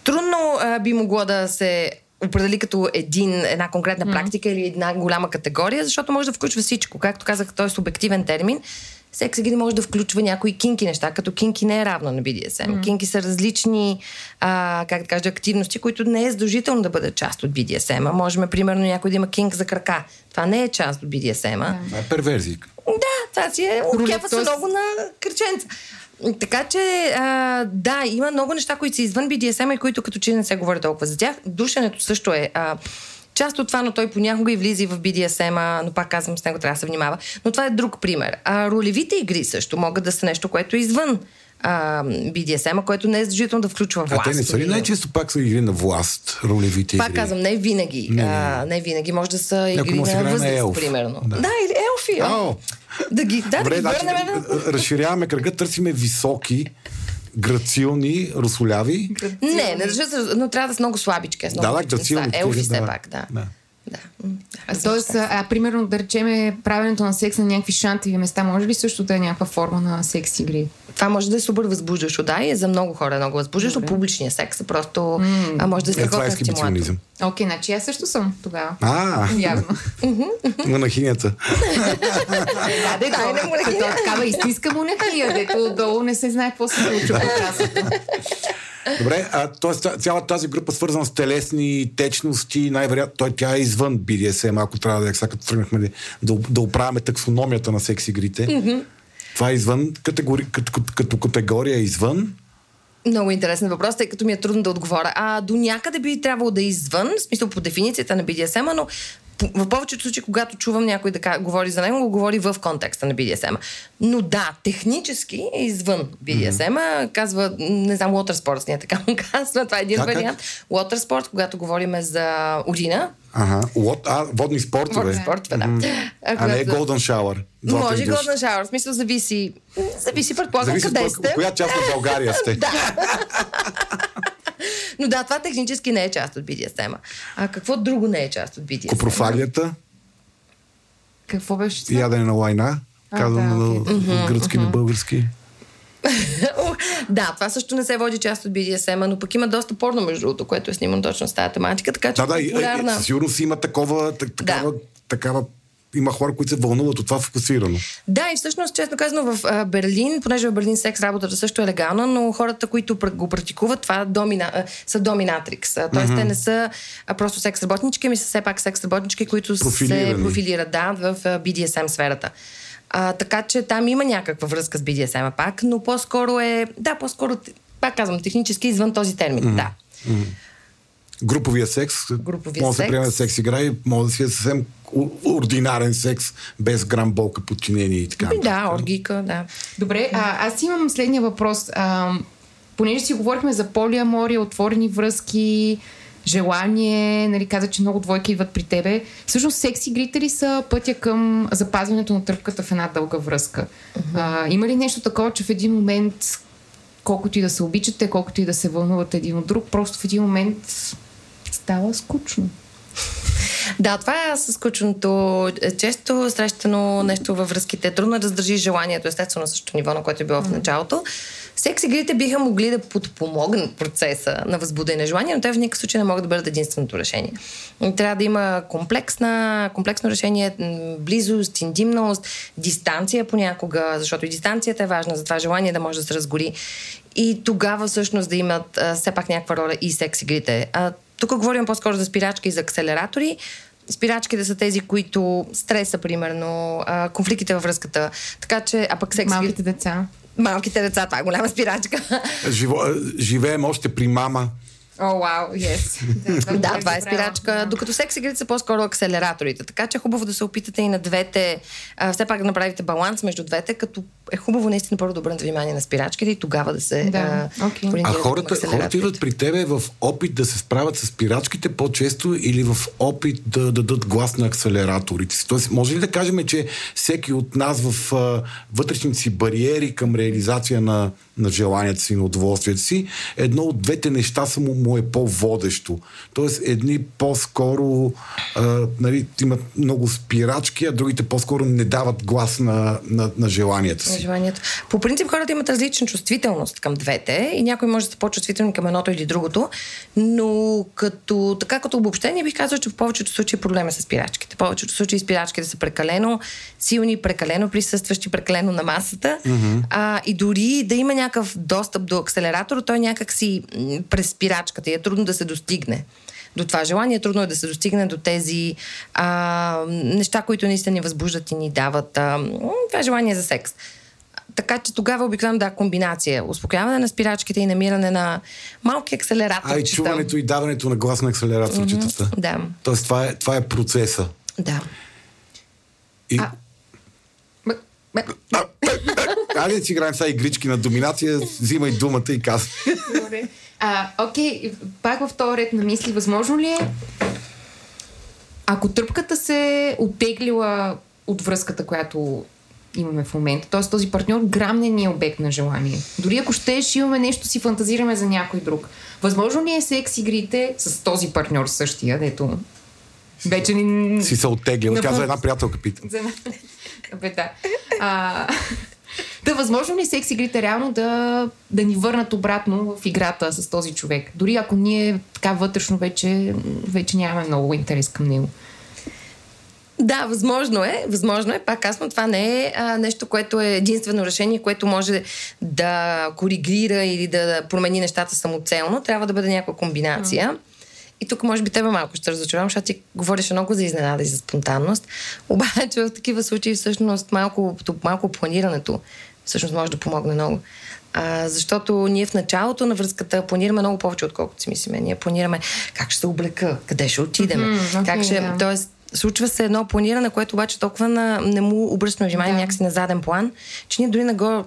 Трудно а, би могло да се определи като един, една конкретна практика mm-hmm. или една голяма категория, защото може да включва всичко. Както казах, той е субективен термин. Секс игри може да включва някои кинки неща, като кинки не е равно на BDSM. Mm. Кинки са различни, а, как да кажа, активности, които не е задължително да бъдат част от BDSM. Можем, примерно, някой да има кинк за крака. Това не е част от BDSM. Това е перверзия. Да, това си е, уркепва се много на кръченца. Така че, а, да, има много неща, които са извън BDSM и които като че не се говори толкова за тях. Душенето също е. А, част от това, но той понякога и влиза в BDSM, но пак казвам, с него трябва да се внимава. Но това е друг пример. А ролевите игри също могат да са нещо, което е извън а, BDSM, което не е задължително да включва власт. А те не са ли най-често пак са игри на власт, ролевите Пак игри? казвам, не винаги. Не, не, не. А, не винаги. Може да са игри на възраст, елф. примерно. Да. да, или елфи. Ао. Да ги, да, Добре, да ги значи, на... Разширяваме кръга, търсиме високи, грацилни, русоляви. Не, не, но трябва да са много слабички. С много да, да, грацилни. Елфи все пак, да. да. Да. А, тоест, а, а, примерно, да речеме, правенето на секс на някакви шантови места, може ли също да е някаква форма на секс игри? Това може да е супер възбуждащо, да, и е за много хора много възбуждащо. Публичния секс е просто mm. а, може да е страхотен стимулатор. Окей, значи аз също съм тогава. А, явно. Монахинята. да, дето, като такава истинска монахиня, дето отдолу не се знае какво се случва Добре, а т.е. цялата тази група свързана с телесни течности, най-вероятно той тя е извън BDSM, ако трябва да е, като тръгнахме да, да оправяме таксономията на секс игрите. Mm-hmm. Това е извън категори, като, като, категория е извън. Много интересен въпрос, тъй като ми е трудно да отговоря. А до някъде би трябвало да е извън, в смисъл по дефиницията на BDSM, но в повечето случаи, когато чувам някой да говори за него, го говори в контекста на BDSM. Но да, технически е извън BDSM. Mm-hmm. Казва, не знам, water sports, ние така му казва. Това е един как, вариант. Как? Water sport, когато говорим за урина. Ага, What? а, водни спортове. Водни спортове, да. Mm-hmm. А, а не Golden Shower. Може Golden Shower, в смисъл зависи, зависи предполагам зависи къде сте. Коя част от България сте. да. Но да, това технически не е част от BDSM. А какво друго не е част от BDSM? Копрофагията. Какво беше това? Ядене на лайна. Казвам да, okay. на гръцки, на български. да, това също не се води част от BDSM, но пък има доста порно, между другото, което е снимано точно с тази тематика, така че да, да, популярна... сигурно си има такова, такава, да. такава има хора, които се вълнуват от това фокусирано. Да, и всъщност, честно казано, в Берлин, понеже в Берлин секс работата също е легална, но хората, които го практикуват, това домина, са доминатрикс. Тоест, mm-hmm. те не са просто секс работнички, ами са все пак секс работнички, които се профилират да, в BDSM сферата. А, така че там има някаква връзка с BDSM пак, но по-скоро е, да, по-скоро, пак казвам, технически извън този термин, mm-hmm. да. Mm-hmm. Груповия секс, Груповия може да се приеме секс игра и може да си е съвсем ординарен секс, без грам болка, подчинение и така. Да, оргика, да. Добре, а, аз имам следния въпрос. А, понеже си говорихме за полиамория, отворени връзки, желание, нали, каза, че много двойки идват при тебе. Всъщност секс игрите ли са пътя към запазването на тръпката в една дълга връзка? Uh-huh. А, има ли нещо такова, че в един момент колкото и да се обичате, колкото и да се вълнувате един от друг, просто в един момент става скучно? Да, това е с скучното. Често срещано нещо във връзките. Трудно е да задържи желанието, естествено, на същото ниво, на което е било в началото. секс игрите биха могли да подпомогнат процеса на възбудене желание, но те в никакъв случай не могат да бъдат единственото решение. Трябва да има комплексна, комплексно решение, близост, интимност, дистанция понякога, защото и дистанцията е важна, за това желание да може да се разгори. И тогава всъщност да имат а, все пак някаква роля и секс игрите. А, тук говорим по-скоро за спирачки и за акселератори. Спирачките са тези, които стреса, примерно, а, конфликтите във връзката. Така че, а пък секс Малките деца. Малките деца, това е голяма спирачка. Живо, живеем още при мама. О, вау, yes. да, това е спирачка. Докато секс игрите са по-скоро акселераторите. Така че е хубаво да се опитате и на двете, а, все пак да направите баланс между двете, като е хубаво наистина първо да обърнете внимание на спирачките и тогава да се Да, а, окей. А хората, хората идват при тебе в опит да се справят с спирачките по-често или в опит да дадат глас на акселераторите си. Тоест, може ли да кажем, че всеки от нас в а, вътрешните си бариери към реализация на, на желанията си, на удоволствието си, едно от двете неща са му, му е по-водещо. Тоест, едни по-скоро а, нали, имат много спирачки, а другите по-скоро не дават глас на, на, на желанията си. желанието. По принцип хората имат различна чувствителност към двете и някой може да са по-чувствителни към едното или другото, но като, така като обобщение бих казал, че в повечето случаи проблема е с спирачките. В повечето случаи спирачките са прекалено силни, прекалено присъстващи, прекалено на масата mm-hmm. а, и дори да има някакъв достъп до акселератора, той някак си през спирачката и е трудно да се достигне до това желание. Трудно е да се достигне до тези а, неща, които наистина ни възбуждат и ни дават а, това е желание за секс. Така че тогава обикновено да, комбинация. Успокояване на спирачките и намиране на малки акселератори. А и чуването и даването на глас на акселераторчетата. Да, Тоест, това е, това е процеса. да. И... А, Айде да си играем сега игрички на доминация, взимай думата и казвай. Добре. А, окей, пак в този ред на мисли, възможно ли е, ако тръпката се оттеглила от връзката, която имаме в момента, т.е. този партньор грам не ни е обект на желание. Дори ако щеш, имаме нещо, си фантазираме за някой друг. Възможно ли е секс игрите с този партньор същия, дето вече ни... Си се оттеглила. Напълно. Каза една приятелка пита. За... Бе, да. А... Да, възможно ли секс игрите реално да, да ни върнат обратно в играта с този човек? Дори ако ние така вътрешно вече, вече нямаме много интерес към него. Да, възможно е. Възможно е. Пак казвам, това не е а, нещо, което е единствено решение, което може да коригира или да промени нещата самоцелно. Трябва да бъде някаква комбинация. И тук може би тебе малко ще разочаровам, защото ти говориш много за изненада и за спонтанност. Обаче в такива случаи всъщност малко, малко планирането всъщност може да помогне много. А, защото ние в началото на връзката планираме много повече, отколкото си мислиме. Ние планираме как ще се облека, къде ще отидем, mm-hmm, как ще... да. Тоест, случва се едно планиране, което обаче толкова на, не му обръщаме внимание да. някакси на заден план, че ние дори не го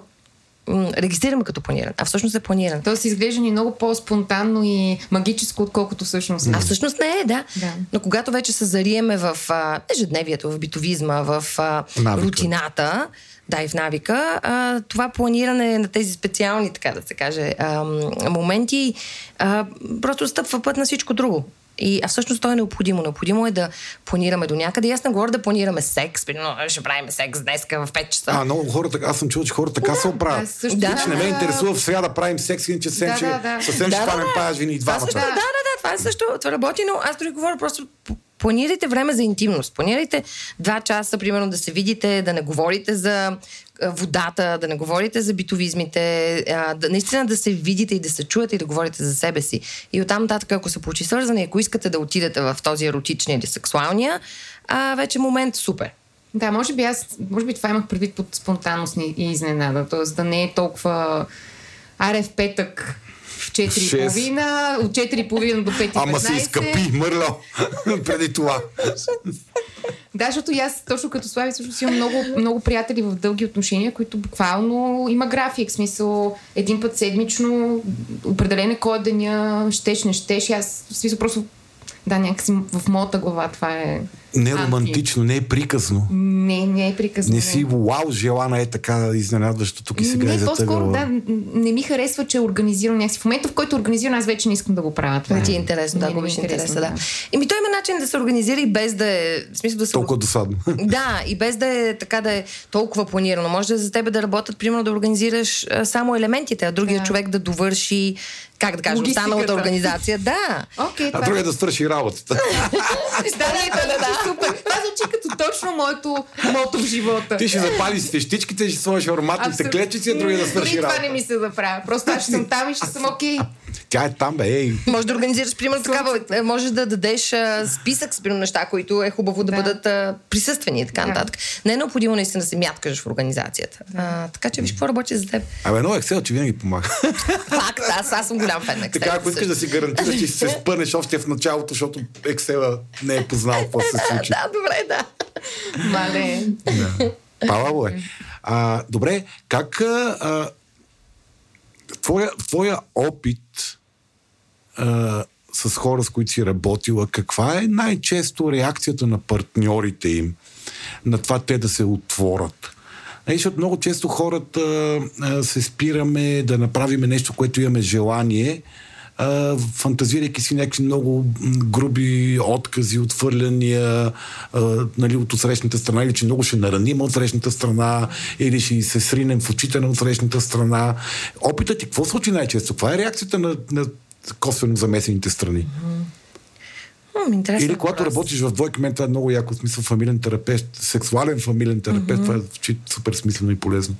м, регистрираме като планиране, а всъщност е планиране. Тоест изглежда ни много по-спонтанно и магическо, отколкото всъщност. А всъщност не е, да. Да. Но когато вече се зариеме в а, ежедневието, в битовизма, в а, Навика. рутината, да, и в навика, а, това планиране на тези специални, така да се каже, а, моменти, а, просто стъпва път на всичко друго. И, а всъщност то е необходимо. Необходимо е да планираме до някъде. И аз не говоря да планираме секс. Примерно, ще правим секс днеска в 5 часа. А, много хора, така- аз съм чул, че хората така се аз оправят. също Да. Че не ме интересува в среда да правим секс, иначе съвсем Да, ще, да, да. съвсем ще Да, да, станем да. и двамата. да, да, да, това е също, това работи, но аз дори говоря просто планирайте време за интимност. Планирайте два часа, примерно, да се видите, да не говорите за водата, да не говорите за битовизмите, а, да, наистина да се видите и да се чуете и да говорите за себе си. И оттам нататък, ако се получи свързане, ако искате да отидете в този еротичния или сексуалния, а, вече момент супер. Да, може би аз, може би това имах предвид под спонтанност и изненада. Тоест да не е толкова в петък в 4.30, от 4.30 до 5.15. Ама се изкъпи, мърлял, преди това. Да, защото и аз, точно като Слави, също имам много, много приятели в дълги отношения, които буквално има график. Смисъл, един път седмично, определен е кой деня, щеш, не щеш. Аз, смисъл, просто, да, някакси в моята глава това е... Не е романтично, не е приказно. Не, не е приказно. Не си вау, желана е така изненадващо тук и сега не, е по-скоро да, не ми харесва, че е организирано някакси. В момента, в който е организирано, аз вече не искам да го правя. Това Не ти е е. интересно, да, ми губиш е интересно, интереса, да. Еми, той има начин да се организира и без да е... В смисъл да се... Толкова досадно. Да, и без да е така да е толкова планирано. Може да е за тебе да работят, примерно да организираш само елементите, а другия човек да довърши, как да кажа, останалата организация. Да. Окей, А това другия да свърши работата. Да, да, да, да, супер. Това звучи като точно моето мото в живота. Ти ще запалиш свещичките, ще сложиш ароматните клечици, а другия да свърши Дори това работа. не ми се да правя. Просто аз ще съм там и ще съм окей. Тя е там, бе, ей. Може да организираш, примерно, такава, е, може да дадеш а, списък с примерно, неща, които е хубаво да, Да. бъдат а, присъствени и така Да. нататък. Не е необходимо наистина да се мяткаш в организацията. А, така че виж какво работи за теб. Абе, но Excel, че винаги помага. Факт, аз, аз съм голям фен на Excel. така, ако искаш да си гарантираш, че се спънеш още в началото, защото Excel не е познал какво се случи. да, добре, да. Мале. Палаво е. А, добре, как а, твоя, твоя опит а, с хора, с които си работила, каква е най-често реакцията на партньорите им на това те да се отворят? Нали, защото много често хората а, се спираме да направим нещо, което имаме желание, фантазирайки си някакви много груби откази, отвърляния а, нали, от отсрещната страна, или че много ще нараним от срещната страна, или ще се сринем в очите на отсрещната страна. Опитът ти, какво случи най-често? Каква е реакцията на, на косвено замесените страни? М, интересен Или когато въпрос. работиш в двойка, мен това е много яко, смисъл фамилен терапевт, сексуален фамилен терапевт, това е супер смислено и полезно.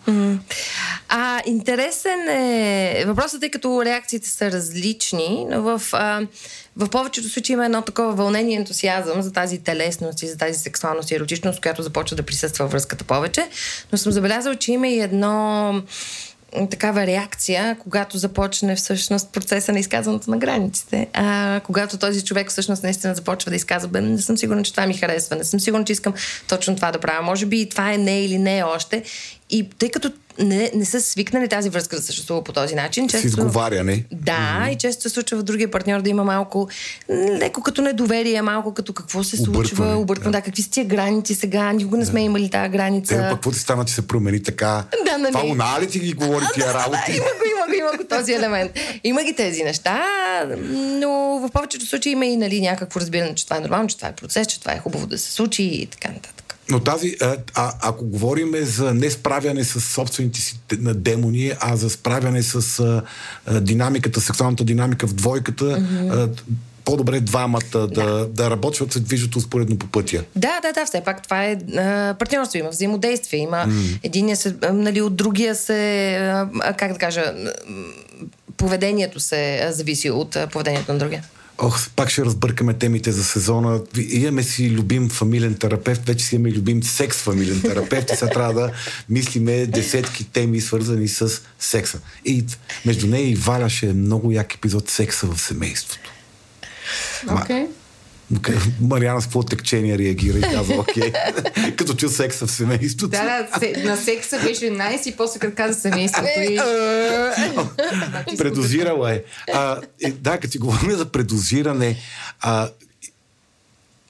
А, интересен е въпросът, тъй като реакциите са различни, но в, а, в повечето случаи има едно такова вълнение и ентусиазъм за тази телесност и за тази сексуалност и еротичност, която започва да присъства връзката повече. Но съм забелязала, че има и едно такава реакция, когато започне всъщност процеса на изказването на границите. А, когато този човек всъщност наистина започва да изказва, бе, не съм сигурна, че това ми харесва, не съм сигурна, че искам точно това да правя. Може би това е не или не още. И тъй като не, не са свикнали тази връзка да съществува по този начин, С често... изговаряне. Да, mm-hmm. и често се случва в другия партньор да има малко леко като недоверие, малко като какво се случва, Объркване, объркване. Да. да. да, какви са тия граници сега, никога не сме имали тази граница. Те пък какво ти стана, че се промени така? Да, нали? Това луна ли ти ги говори тия Да, работи? има го, има го, има го този елемент. Има ги тези неща, но в повечето случаи има и нали, някакво разбиране, че това е нормално, че това е процес, че това е хубаво да се случи и така нататък. Но тази, а, а, ако говорим за не справяне с собствените си демони, а за справяне с а, а, динамиката, сексуалната динамика в двойката, mm-hmm. а, по-добре двамата да, да. да работят, се движат успоредно по пътя. Да, да, да, все пак това е а, партньорство, има взаимодействие, има mm. единия се, а, нали, от другия се, а, как да кажа, поведението се зависи от поведението на другия. Ох, пак ще разбъркаме темите за сезона. Имаме си любим фамилен терапевт, вече си имаме любим секс фамилен терапевт и сега трябва да мислиме десетки теми, свързани с секса. И между нея и Валя ще е много як епизод секса в семейството. Окей. Мариана с какво текчение реагира и казва, окей, като чу секса в семейството. Да, да, се, на секса беше найс и после като каза семейството и... Предозирала е. А, е. Да, като си говорим за предозиране, а,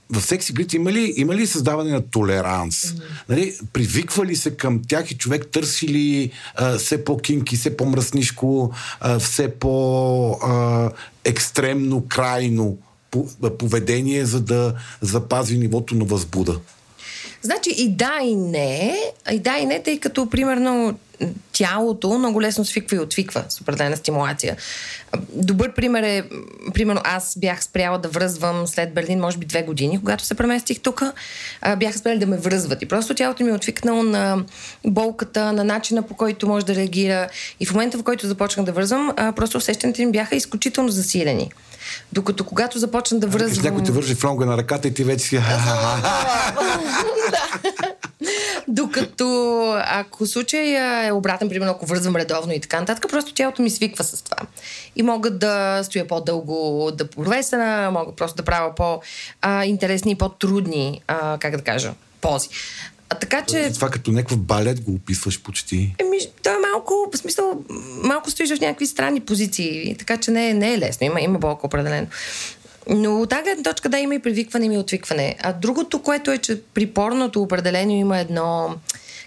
в секс игрите има ли, има ли създаване на толеранс? Mm-hmm. Нали, привиква ли се към тях и човек търси ли а, все по-кинки, все по-мръснишко, а, все по-екстремно, крайно поведение, за да запази нивото на възбуда? Значи и да, и не. И да, и не, тъй като, примерно, тялото много лесно свиква и отвиква с определена стимулация. Добър пример е, примерно аз бях спряла да връзвам след Берлин, може би две години, когато се преместих тук. Бяха спряли да ме връзват. И просто тялото ми е отвикнало на болката, на начина по който може да реагира. И в момента, в който започнах да връзвам, просто усещането им бяха изключително засилени. Докато когато започна да Връзвам... Някой те вържи в ронга на ръката и ти вече си... Докато ако случай е обратен, примерно ако връзвам редовно и така нататък, просто тялото ми свиква с това. И мога да стоя по-дълго, да провесена, мога просто да правя по-интересни и по-трудни, как да кажа, пози. А, така че... Това като някакъв балет го описваш почти. Еми, той е малко, в смисъл, малко стоиш в някакви странни позиции, така че не, е- не е лесно. Има, има болка определено. Но от тази гледна точка да има и привикване, има и отвикване. А другото, което е, че при порното определено има едно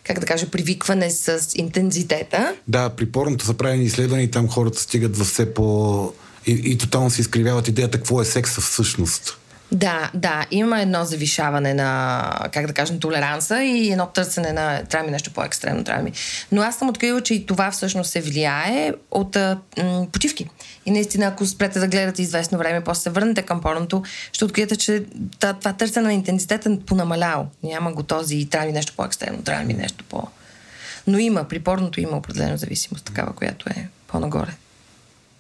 как да кажа, привикване с интензитета. Да, при порното са правени изследвания и там хората стигат в все по... И, и тотално се изкривяват идеята какво е секса всъщност. Да, да, има едно завишаване на, как да кажем, толеранса и едно търсене на трябва ми нещо по-екстремно, трябва ми. Но аз съм открила, че и това всъщност се влияе от а, м- почивки. И наистина, ако спрете да гледате известно време, после се върнете към порното, ще откриете, че това, това търсене на интензитет е понамалял. Няма го този, трябва ми нещо по-екстремно, трябва ми нещо по... Но има, при порното има определена зависимост, такава, която е по-нагоре.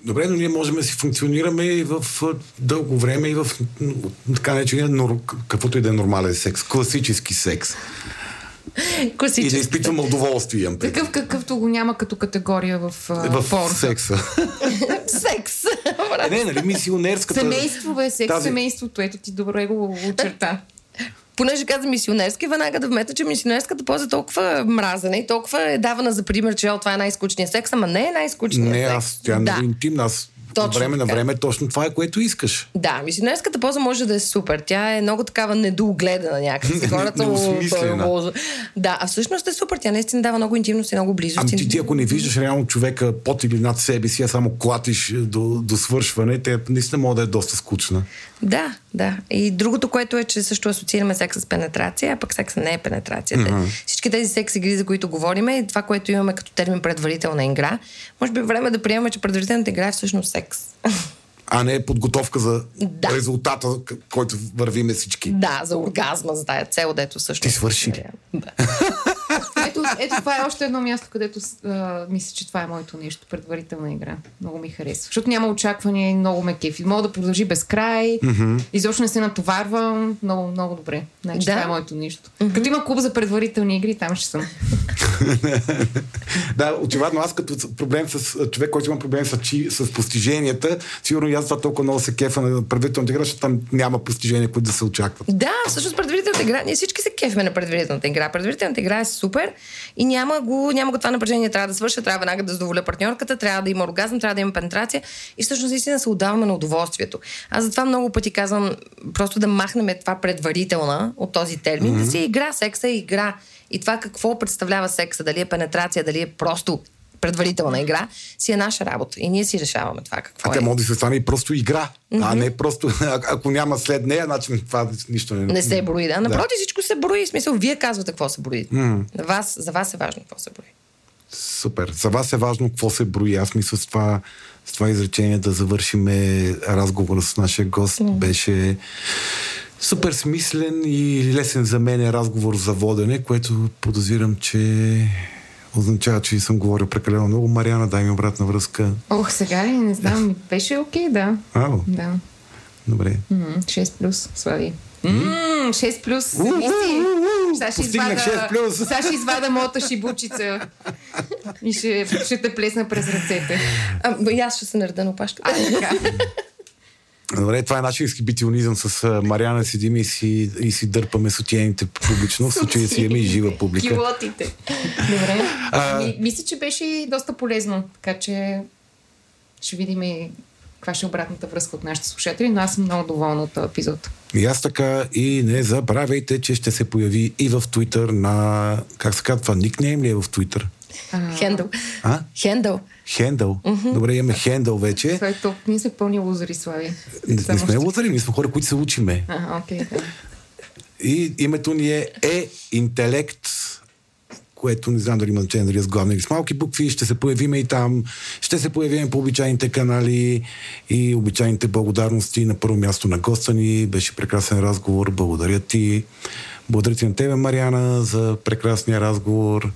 Добре, но ние можем да си функционираме и в дълго време и в така наречения, каквото и да е нормален секс, класически секс. Класически. И да изпитвам удоволствие. Имам Такъв какъвто го няма като категория в, в порно. секса. Секс. Е, не, нали мисионерската... Семейство бе, секс тази... семейството. Ето ти добре го очерта понеже каза мисионерски, веднага да вмета, че мисионерската поза е толкова мразена и толкова е давана за пример, че това е най-скучният секс, ама не е най-скучният не, секс. Не, аз, тя е да. много интимна. Аз точно време така. на време точно това е, което искаш. Да, мисионерската поза може да е супер. Тя е много такава недогледана някакси. Хората му... Да, а всъщност е супер. Тя наистина дава много интимност и много близост. Ами ти, ти ако не виждаш реално човека под или над себе си, а само клатиш до, до свършване, те наистина може да е доста скучна. Да, да. И другото, което е, че също асоциираме секса с пенетрация, а пък секса не е пенетрацията. Mm-hmm. Всички тези секс игри, за които говорим, и това, което имаме като термин предварителна игра, може би е време да приемем, че предварителната игра е всъщност секс. А не е подготовка за да. резултата, който вървиме всички. Да, за оргазма, за тая цел, дето също. Ти свърши? Да. Ето, ето това е още едно място, където а, мисля, че това е моето нещо. Предварителна игра. Много ми харесва. Защото няма очаквания и много ме кефи. Мога да продължи без край. Mm-hmm. Изобщо не се натоварвам. Много, много добре. Значи, да. това е моето нещо. Mm-hmm. Като има клуб за предварителни игри, там ще съм. да, очевидно аз като проблем с човек, който има проблем с, с постиженията, сигурно и аз това толкова много се кефа на предварителната игра, защото там няма постижения, които да се очакват. Да, всъщност предварителната игра, ние всички се кефме на предварителната игра. Предварителната игра е супер и няма го, няма го това напрежение. Трябва да свърша, трябва веднага да задоволя партньорката, трябва да има оргазъм, трябва да има пенетрация и всъщност наистина се отдаваме на удоволствието. Аз затова много пъти казвам просто да махнем това предварителна от този термин, mm-hmm. да си игра, секса е игра. И това какво представлява секса, дали е пенетрация, дали е просто предварителна игра, си е наша работа. И ние си решаваме това какво а е. А може да се стане и просто игра, mm-hmm. а не просто, ако няма след нея, значи това нищо не... Не се брои, да. Напротив, да. всичко се брои. В смисъл, вие казвате какво се брои. Mm. За, вас, за вас е важно какво се брои. Супер. За вас е важно какво се брои. Аз мисля с това, с това изречение да завършим разговора с нашия гост. Mm. Беше супер смислен и лесен за мен е разговор за водене, което подозирам, че означава, че съм говорил прекалено много. Мариана, дай ми обратна връзка. Ох, сега ли? Не знам. Беше окей, okay, да. Ао. Да. Добре. Mm, 6 плюс, слави. Mm, 6 плюс. Сега ще извада, сега ще извада моята шибучица и ще, ще те плесна през ръцете. А, и аз ще се нареда на опашка. А, така. Добре, това е нашия ексхибиционизъм с Мариана седим и си, и си дърпаме сутиените публично, в случай да си имаме и жива публика. Килотите. Добре. А... Ми, мисля, че беше доста полезно, така че ще видим и каква ще е обратната връзка от нашите слушатели, но аз съм много доволна от този епизод. И аз така и не забравяйте, че ще се появи и в Твитър на... Как се казва? Никнейм ли е в Твитър? Хендъл. А? Хендъл. Хендъл. Mm-hmm. Добре, имаме хендъл вече. Това е топ. Ние сме пълни лузери, Слави. Не, не сме лузери, ние сме хора, които се учиме. А, окей, okay, да. И името ни е Е интелект което не знам дали има значение дали с главни или с малки букви. Ще се появиме и там. Ще се появим по обичайните канали и обичайните благодарности. На първо място на госта ни. Беше прекрасен разговор. Благодаря ти. Благодаря ти на тебе, Мариана, за прекрасния разговор.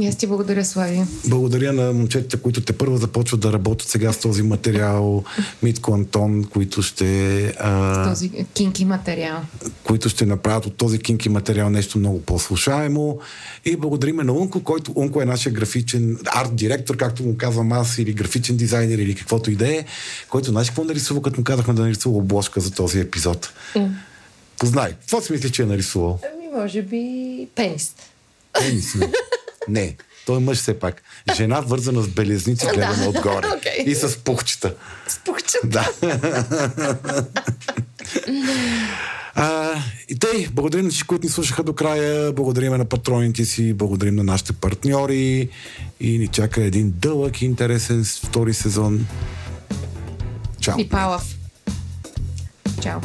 И аз ти благодаря, Слави. Благодаря на момчетите, които те първо започват да работят сега с този материал. Митко Антон, които ще... А, с този кинки материал. Които ще направят от този кинки материал нещо много по-слушаемо. И благодариме на Унко, който Унко е нашия графичен арт-директор, както му казвам аз, или графичен дизайнер, или каквото и да е, който знаеш какво нарисува, като му казахме да нарисува обложка за този епизод. Mm. Познай. Какво си мислиш, че е нарисувал? Ами, може би пенис. Пенис, не. Той е мъж все пак. Жена вързана с белезници, гледана отгоре. окей. И с пухчета. Спухчат. Да. А, и тъй, благодарим на всички, които ни слушаха до края, благодарим на патроните си, благодарим на нашите партньори и ни чака един дълъг и интересен втори сезон. Чао! И палав. Чао.